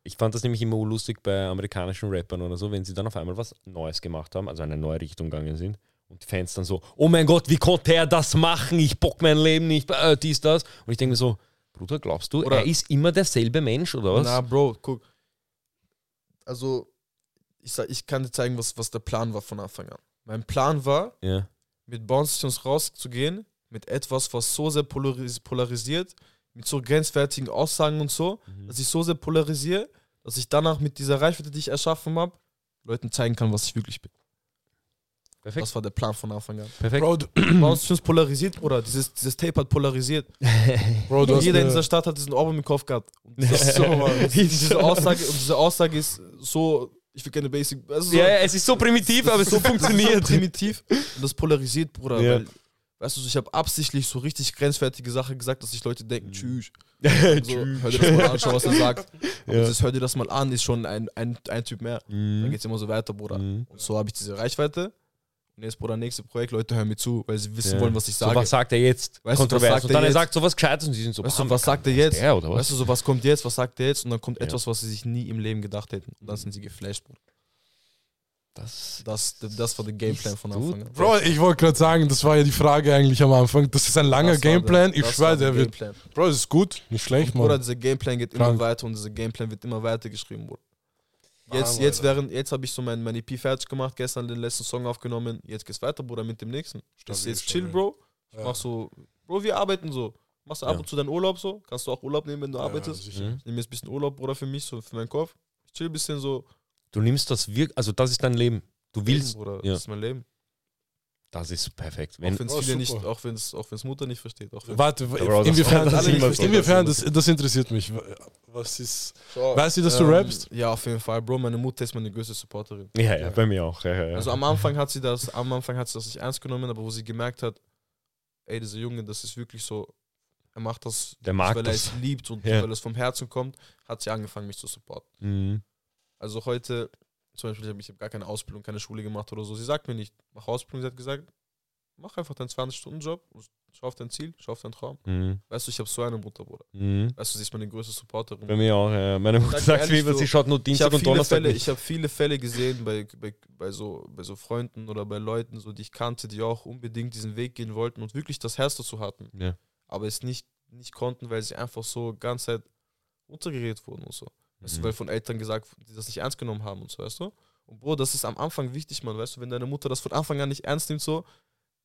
Ich fand das nämlich immer lustig bei amerikanischen Rappern oder so, wenn sie dann auf einmal was Neues gemacht haben, also eine neue Richtung gegangen sind. Und die Fans dann so, oh mein Gott, wie konnte er das machen? Ich bock mein Leben nicht, äh, dies, das. Und ich denke mir so, Bruder, glaubst du, Oder- er ist immer derselbe Mensch oder was? Na, Bro, guck. Also, ich, sag, ich kann dir zeigen, was, was der Plan war von Anfang an. Mein Plan war, Ja. mit Tunes rauszugehen, mit etwas, was so sehr polaris polarisiert, mit so grenzwertigen Aussagen und so, Mhm. dass ich so sehr polarisiere, dass ich danach mit dieser Reichweite, die ich erschaffen habe, Leuten zeigen kann, was ich wirklich bin. Perfekt. Das war der Plan von Anfang an. Perfekt. Bro, du, Bounce Tunes polarisiert, Bruder. Dieses, dieses Tape hat polarisiert. Bro, du hast Jeder in dieser Stadt hat diesen Ohrwurm im Kopf gehabt. Und Das ist so, diese Aussage, und diese Aussage ist so, ich will keine Basic. Also so, ja, ja, es ist so primitiv, aber es so ist funktioniert. so primitiv und das polarisiert, Bruder. Ja. Weil, weißt du, so, ich habe absichtlich so richtig grenzwertige Sachen gesagt, dass sich Leute Mhm. denken, tschüss. So, hör dir das mal an, schau, was er sagt. Und Ja. dieses hör dir das mal an, ist schon ein, ein, ein Typ mehr. Dann Mhm. geht's immer so weiter, Bruder. Mhm. Und so habe ich diese Reichweite. Jetzt, Bruder, nächste Projekt, Leute hören mir zu, weil sie wissen Ja. wollen, was ich So, sage. was sagt er jetzt? Weißt du, was Kontrovers. sagt und er dann er jetzt? sagt so was Gescheites und sie sind so, Weißt du, "Bam, was sagt er jetzt? Der, oder was? Weißt du, so was kommt jetzt, was sagt er jetzt? Und dann kommt Ja. etwas, was sie sich nie im Leben gedacht hätten. Und dann sind sie geflasht, Bruder. das Das, das war der Gameplan von Anfang an. Bro, ich wollte gerade sagen, das war ja die Frage eigentlich am Anfang. Das ist ein langer Gameplan. der- Ich schwöre, war der wird. Bro, das ist gut, nicht schlecht, Bruder, Mann. dieser Gameplan geht Krank. immer weiter und dieser Gameplan wird immer weiter geschrieben, Bruder. Jetzt, jetzt, während, jetzt habe ich so mein, mein EP fertig gemacht, gestern den letzten Song aufgenommen. Jetzt geht's weiter, Bruder, mit dem nächsten. Das ist Stabil, jetzt chill, stabil. Bro. Ich Ja. mach so, Bro, wir arbeiten so. Machst du ab und zu deinen Urlaub so? Kannst du auch Urlaub nehmen, wenn du arbeitest? Mhm. Ich nehme jetzt ein bisschen Urlaub, Bruder, für mich, so für meinen Kopf. Ich chill ein bisschen so. Du nimmst das wirklich, also das ist dein Leben. Du willst, Leben, Bruder, ja. das ist mein Leben. Das ist perfekt. Wenn, auch wenn es Oh, viele nicht, auch wenn es auch wenn's Mutter nicht versteht. Auch wenn Warte, inwiefern, das so. inwiefern das, das interessiert mich. Was ist. Weißt du, dass du Ähm, rappst? Ja, auf jeden Fall, Bro. Meine Mutter ist meine größte Supporterin. ja, ja, bei mir auch. Ja, ja, ja. Also am Anfang hat sie das, am Anfang hat sie das nicht ernst genommen, aber wo sie gemerkt hat, ey, dieser Junge, das ist wirklich so, er macht das, Der mag weil er es liebt und Ja. weil es vom Herzen kommt, hat sie angefangen, mich zu supporten. Mhm. Also heute, zum Beispiel, ich habe hab gar keine Ausbildung, keine Schule gemacht oder so. Sie sagt mir nicht, mach Ausbildung, sie hat gesagt, mach einfach deinen 20-Stunden-Job, schau auf dein Ziel, schau auf deinen Traum. Mhm. Weißt du, ich habe so eine Mutter, Bruder. Mhm. Weißt du, sie ist meine größte Supporterin. Bei mir auch. Ja. Meine Mutter Sag sagt so, sie schaut nur Dienstag habe und Donnerstag. Fälle, ich hab viele Fälle gesehen bei, bei, bei, so, bei so Freunden oder bei Leuten, so, die ich kannte, die auch unbedingt diesen Weg gehen wollten und wirklich das Herz dazu hatten, Ja. aber es nicht, nicht konnten, weil sie einfach so ganz Zeit untergeredet wurden und so. Weißt du, Mhm. weil von Eltern gesagt, die das nicht ernst genommen haben und so, weißt du? Und Bro, das ist am Anfang wichtig, Mann, weißt du, wenn deine Mutter das von Anfang an nicht ernst nimmt, so,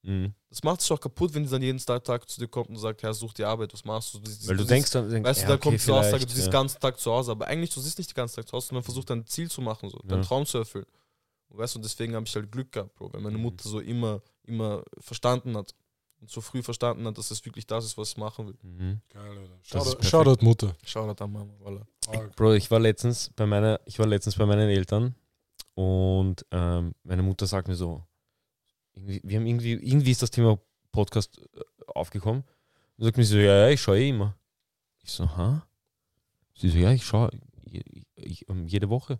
Mhm. das macht sich auch kaputt, wenn sie dann jeden Tag zu dir kommt und sagt, ja, such die Arbeit, was machst du? Du- Weil du siehst- denkst dann, denkst, Weißt du, ja, da okay, kommt diese Aussage, du siehst ja. den ganzen Tag zu Hause, aber eigentlich, du siehst nicht den ganzen Tag zu Hause, sondern versuchst dein Ziel zu machen, so, deinen Ja. Traum zu erfüllen. Und weißt du, und deswegen habe ich halt Glück gehabt, Bro, weil meine Mhm. Mutter so immer, immer verstanden hat so früh verstanden hat, dass es wirklich das ist, was ich machen will. Mhm. Geil, Alter. Shoutout. Shoutout Mutter. Shoutout an Mama, voilà. Bro, ich war letztens bei meiner, ich war letztens bei meinen Eltern und ähm, meine Mutter sagt mir so, irgendwie, wir haben irgendwie, irgendwie ist das Thema Podcast äh, aufgekommen. Und sagt mir so, ja, ja, ich schaue eh immer. Ich so, ha? Sie so, ja, ich schaue ich, ähm, jede Woche.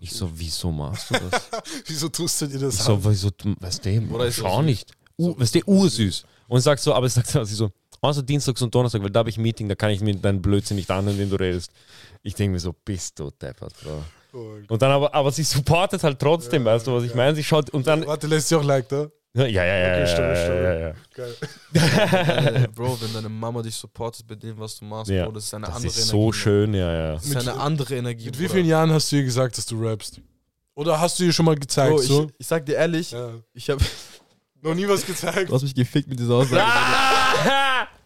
Ich so, wieso machst du das? Wieso tust du dir das Ich an? so, wieso, weißt du, Oder ist schau das nicht. Uh, weißt du, ursüß. Und sagt so, aber sagt sie so, außer Dienstags und Donnerstag, weil da habe ich ein Meeting, da kann ich mir deinen Blödsinn nicht anhören, wenn du redest. Ich denke mir so, bist du deppert, Bro. Oh, Und dann aber, aber sie supportet halt trotzdem, weißt du, was ich meine? Sie schaut und dann. Warte, lässt sich auch like da? Ja, ja, ja, ja. Okay, stimmt, ja, stimmt. ja, ja. Geil. Bro, wenn deine Mama dich supportet bei dem, was du machst, Ja, Bro, das ist eine Das andere ist Energie. so Mann. schön, ja, ja. Das ist eine andere Energie. Mit wie vielen Jahren hast du ihr gesagt, dass du rappst? Oder hast du ihr schon mal gezeigt? Bro, so? ich, ich sag dir ehrlich, ja. ich hab. Noch nie was gezeigt? Du hast mich gefickt mit dieser Aussage. Ah!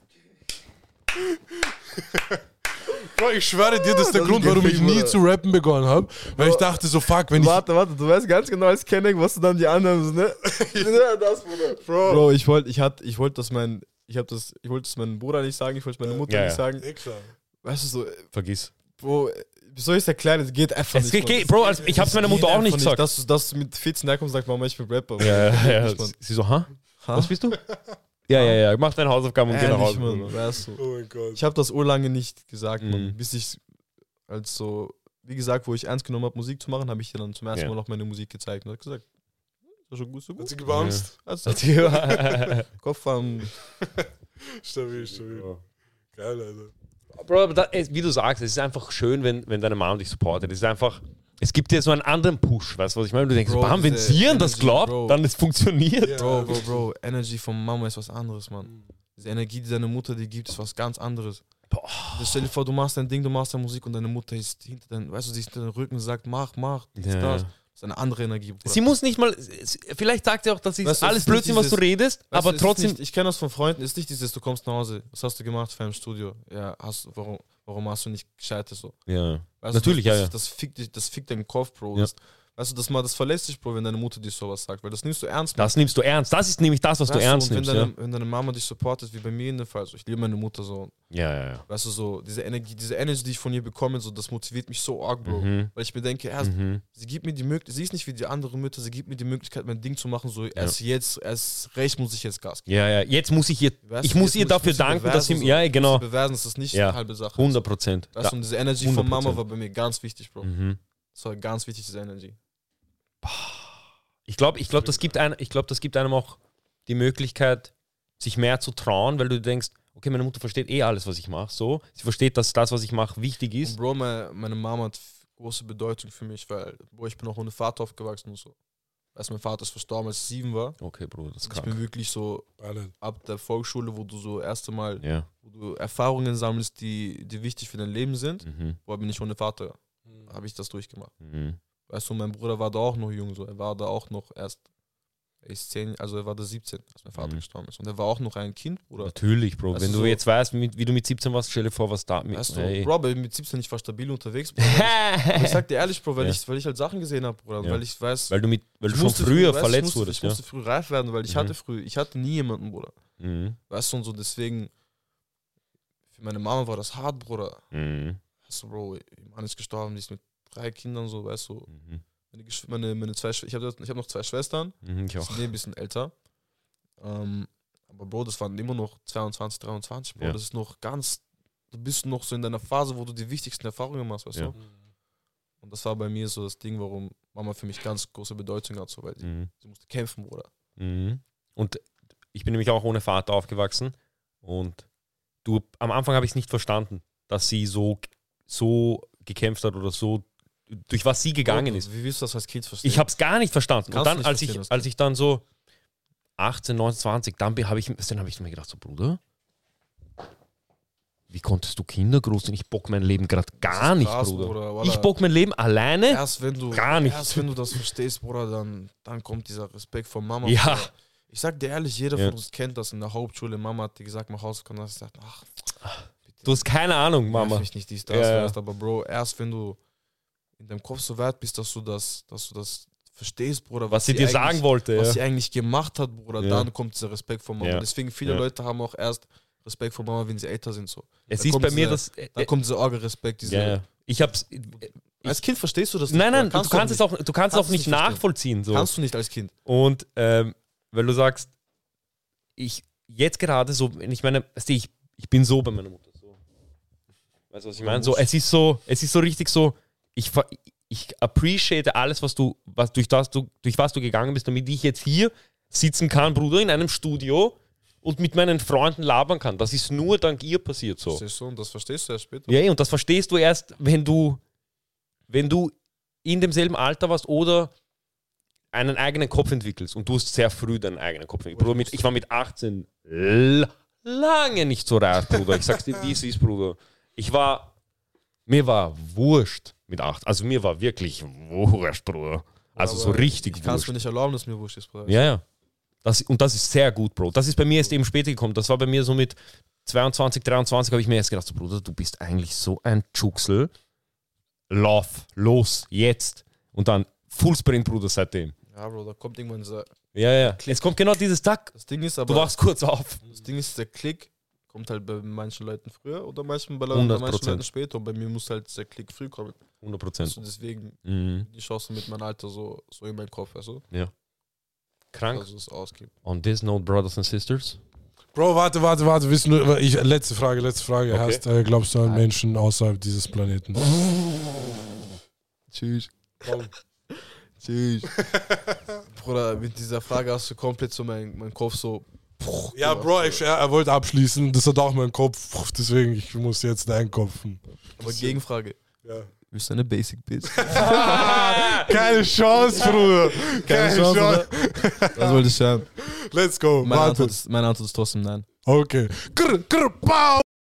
Bro, ich schwöre dir, das ist der Das Grund, warum ich nie Bruder. zu rappen begonnen habe. Weil ich dachte so, fuck, wenn ich... warte, warte, du weißt ganz genau als Kenneck, was du dann die anderen so, ne? ja, das, Bruder. Bro, Bro, ich wollte, ich hatte, ich wollte das mein, ich habe das, ich wollte es meinem Bruder nicht sagen, ich wollte es meiner Mutter Ja, nicht ja. sagen. klar. Weißt du so, äh, Vergiss. Bro, wie soll ich es erklären? Es geht einfach Es nicht. geht, Mann. Bro, also ich hab's meiner Mutter auch nicht gesagt. Dass du, dass du mit 14 herkommst und sagst, Mama, ich bin Rapper. Ja, ja, ja. Mann. Sie so, ha? Ha? Was bist du? Ja, ja, ja. Mach deine Hausaufgaben und geh nach Hause. Mann, weißt du. Oh mein Gott. Ich habe das urlange nicht gesagt, Mann. Mhm. Bis ich, als so, wie gesagt, wo ich ernst genommen habe, Musik zu machen, habe ich dir dann zum ersten Ja. Mal noch meine Musik gezeigt und hat gesagt, ist schon gut, so Hat gut. sie gebounced? Also, Ja. Kopf am Stabil, stabil. Geil, Alter. Bro, aber da, wie du sagst, es ist einfach schön, wenn, wenn deine Mom dich supportet. Es ist einfach, es gibt dir so einen anderen Push, weißt du, was ich meine? Du denkst, Bro, bam, wenn sie an das glaubt, Bro. dann es funktioniert. Ja. Bro, Bro, Bro, Energy von Mama ist was anderes, Mann. Diese Energie, die deine Mutter dir gibt, ist was ganz anderes. Das stell dir vor, du machst dein Ding, du machst deine Musik und deine Mutter ist hinter deinem, weißt du, sie ist hinter deinem Rücken und sagt, mach, mach, dies, Ja. das. Ist eine andere Energie, Bruder. Sie muss nicht mal, vielleicht sagt sie auch, das ist Weißt du, es alles Blödsinn, was du dieses- redest, Weißt aber du, trotzdem, Nicht, ich kenne das von Freunden, ist nicht dieses, du kommst nach Hause, was hast du gemacht für ein Studio? Ja, hast, warum, warum hast du nicht gescheites so? ja. Weißt Natürlich, du, das, ja, ja. Das, das, fickt dich, das fickt deinen Kopf, Bro. Ja. Das, weißt du, das, mal, das verlässt dich, Bro, wenn deine Mutter dir sowas sagt, weil das nimmst du ernst. das nimmst du ernst. Das ist nämlich das, was du Weißt ernst und nimmst. wenn Ja. deine, wenn deine Mama dich supportet, wie bei mir in dem Fall, so, ich liebe meine Mutter so, ja, ja, ja. weißt du, so, diese Energie, diese Energy, die ich von ihr bekomme, so, das motiviert mich so arg, Bro. Mhm. Weil ich mir denke, erst, Mhm. sie gibt mir die Möglichkeit, sie ist nicht wie die anderen Mütter, sie gibt mir die Möglichkeit, mein Ding zu machen, so, erst jetzt, erst recht muss ich jetzt Gas geben. Ja, ja. Jetzt muss ich ihr, Weißt ich du, muss ihr dafür muss danken, dass sie, so. ja, genau. muss beweisen, dass das nicht Ja. eine halbe Sache ist. 100 Prozent. Weißt Ja. du, und diese Energy von Mama 100%. war bei mir ganz wichtig, Bro. Mhm. Das war ganz wichtig, diese Energy. Ich glaube, ich glaub, das, gibt ein, ich glaub, das gibt einem auch die Möglichkeit, sich mehr zu trauen, weil du denkst, okay, meine Mutter versteht eh alles, was ich mache. So, sie versteht, dass das, was ich mache, wichtig Und ist. Bro, meine, meine Mama hat große Bedeutung für mich, weil, Bro, ich bin auch ohne Vater aufgewachsen und so. Du, mein Vater ist verstorben, als ich sieben war. Okay, Bruder, das ist Ich bin wirklich so Alle. ab der Volksschule, wo du so erste Mal, Ja. wo du Erfahrungen sammelst, die, die wichtig für dein Leben sind. Mhm. Boah, bin ich ohne Vater, habe ich das durchgemacht. Mhm. Weißt du, mein Bruder war da auch noch jung, so. Er war da auch noch erst, er ist zehn, also er war da 17, als mein Vater Mhm. gestorben ist. Und er war auch noch ein Kind, Bruder. Natürlich, Bro. Weißt Wenn du, du so- jetzt weißt, wie, wie du mit 17 warst, stell dir vor, was da mit. Weißt du, Ey. Bro, aber mit 17 ich war stabil unterwegs. Bruder. Aber ich sag dir ehrlich, Bro, weil, Ja. ich, weil ich halt Sachen gesehen habe, Bruder. Ja. Weil ich weiß, weil du, mit, weil du ich schon früher weißt du, ich verletzt musste, wurdest. Ich Ja. musste früh reif werden, weil ich Mhm. hatte früh, ich hatte nie jemanden, Bruder. Mhm. Weißt du, und so deswegen, für meine Mama war das hart, Bruder. Mhm. Weißt du, Bro, ihr Mann ist gestorben, die ist mit drei Kindern so, weißt du. Mhm. Meine, meine, meine zwei, ich habe ich hab noch zwei Schwestern, Mhm. Ich die auch. sind ein bisschen älter. Ähm, aber Bro, das waren immer noch 22, 23, Bro. Ja. Das ist noch ganz, du bist noch so in deiner Phase, wo du die wichtigsten Erfahrungen machst, weißt Ja. du. Und das war bei mir so das Ding, warum Mama für mich ganz große Bedeutung hat, so, weil sie, Mhm. sie musste kämpfen, Bruder. Mhm. Und ich bin nämlich auch ohne Vater aufgewachsen. Und du, am Anfang habe ich es nicht verstanden, dass sie so, so gekämpft hat oder so, durch was sie gegangen ist. Wie willst du das als Kind verstehen? Ich habe es gar nicht verstanden. Kannst Und dann, als ich, als ich dann so 18, 19, 20, dann habe ich, dann hab ich mir gedacht, so Bruder, wie konntest du Kinder großziehen? Ich bock mein Leben gerade gar nicht, krass, Bruder. Bruder. Ich bock mein Leben alleine? erst wenn du Gar nicht. erst wenn du das verstehst, Bruder, dann, dann kommt dieser Respekt von Mama. Ja. Bruder. Ich sag dir ehrlich, jeder Ja. von uns kennt das in der Hauptschule. Mama hat dir gesagt, mach Hausaufgaben, hast du gesagt, ach, Du hast keine Ahnung, Mama. Mich nicht dies, das, ja. weißt, aber Bro, erst wenn du in deinem Kopf so weit bist, dass du das, dass du das verstehst, Bruder, Was sie dir sagen wollte, was ja. sie eigentlich gemacht hat, Bruder, Ja. dann kommt dieser Respekt von Mama. Ja. Deswegen viele. Leute haben auch erst Respekt vor Mama, wenn sie älter sind. So. Es ist bei mir das. äh, Da kommt dieser Orge-Respekt. Diese. Ich hab's. Als Kind verstehst du das nicht. Nein, nein, Bruder. du kannst es auch, du kannst Kannst auch nicht nicht nachvollziehen. So. Kannst du nicht als Kind. Und ähm, weil du sagst, ich jetzt gerade so, wenn ich meine, ich, ich bin so bei meiner Mutter. So. Weißt du, was ich meine? So, es ist so, es ist so richtig so, ich, ich appreciate alles, was du, was, durch, das du, durch was du gegangen bist, damit ich jetzt hier sitzen kann, Bruder, in einem Studio und mit meinen Freunden labern kann. Das ist nur dank ihr passiert so. Siehst du, und das verstehst du erst später. Ja, und das verstehst du erst, wenn du, wenn du in demselben Alter warst oder einen eigenen Kopf entwickelst. Und du hast sehr früh deinen eigenen Kopf entwickelt. Bruder, mit, ich war mit 18 l- lange nicht so reif, Bruder. Ich sag's dir, wie es ist, Bruder. Ich war, mir war wurscht mit 8. Also mir war wirklich wurscht, Bruder. Also so Aber richtig Ich kann es wurscht. mir nicht erlauben, dass mir wurscht ist, Bruder. Ja, ja. Das, und das ist sehr gut, Bro. Das ist bei mir erst eben später gekommen. Das war bei mir so mit 22, 23, habe ich mir erst gedacht, so, Bruder, du bist eigentlich so ein Tschuxel. Lauf, los, jetzt. Und dann Fullsprint, Bruder, seitdem. Ja, Bro, da kommt irgendwann dieser. Ja, ja. Es kommt genau dieses Tag. Das Ding ist aber. Du wachst kurz auf. Das Ding ist, der Klick kommt halt bei manchen Leuten früher oder manchmal bei, 100%. bei manchen Leuten später. Und bei mir muss halt der Klick früh kommen. 100 Also Prozent. deswegen Mhm. die Chance mit meinem Alter so, so in meinem Kopf, also, Krank. dass es ausgibt. On this note, Brothers and Sisters. Bro, warte, warte, warte. Wissen du, ich, letzte Frage, letzte Frage. Okay. Hast, äh, glaubst du an Menschen außerhalb dieses Planeten? Tschüss. Komm. Tschüss. Bruder, mit dieser Frage hast du komplett so mein, mein Kopf so. Ja, Bro, ich, er, er wollte abschließen. Das hat auch mein Kopf. Deswegen, ich muss jetzt einkopfen. Aber Gegenfrage. Ja. Bist du eine Basic Bitch? Keine Chance, Bruder. Keine, Chance. oder? Das wollte ich hören. Let's go. Meine. Antwort, ist, meine Antwort ist trotzdem nein. Okay. Grr, grr, pow.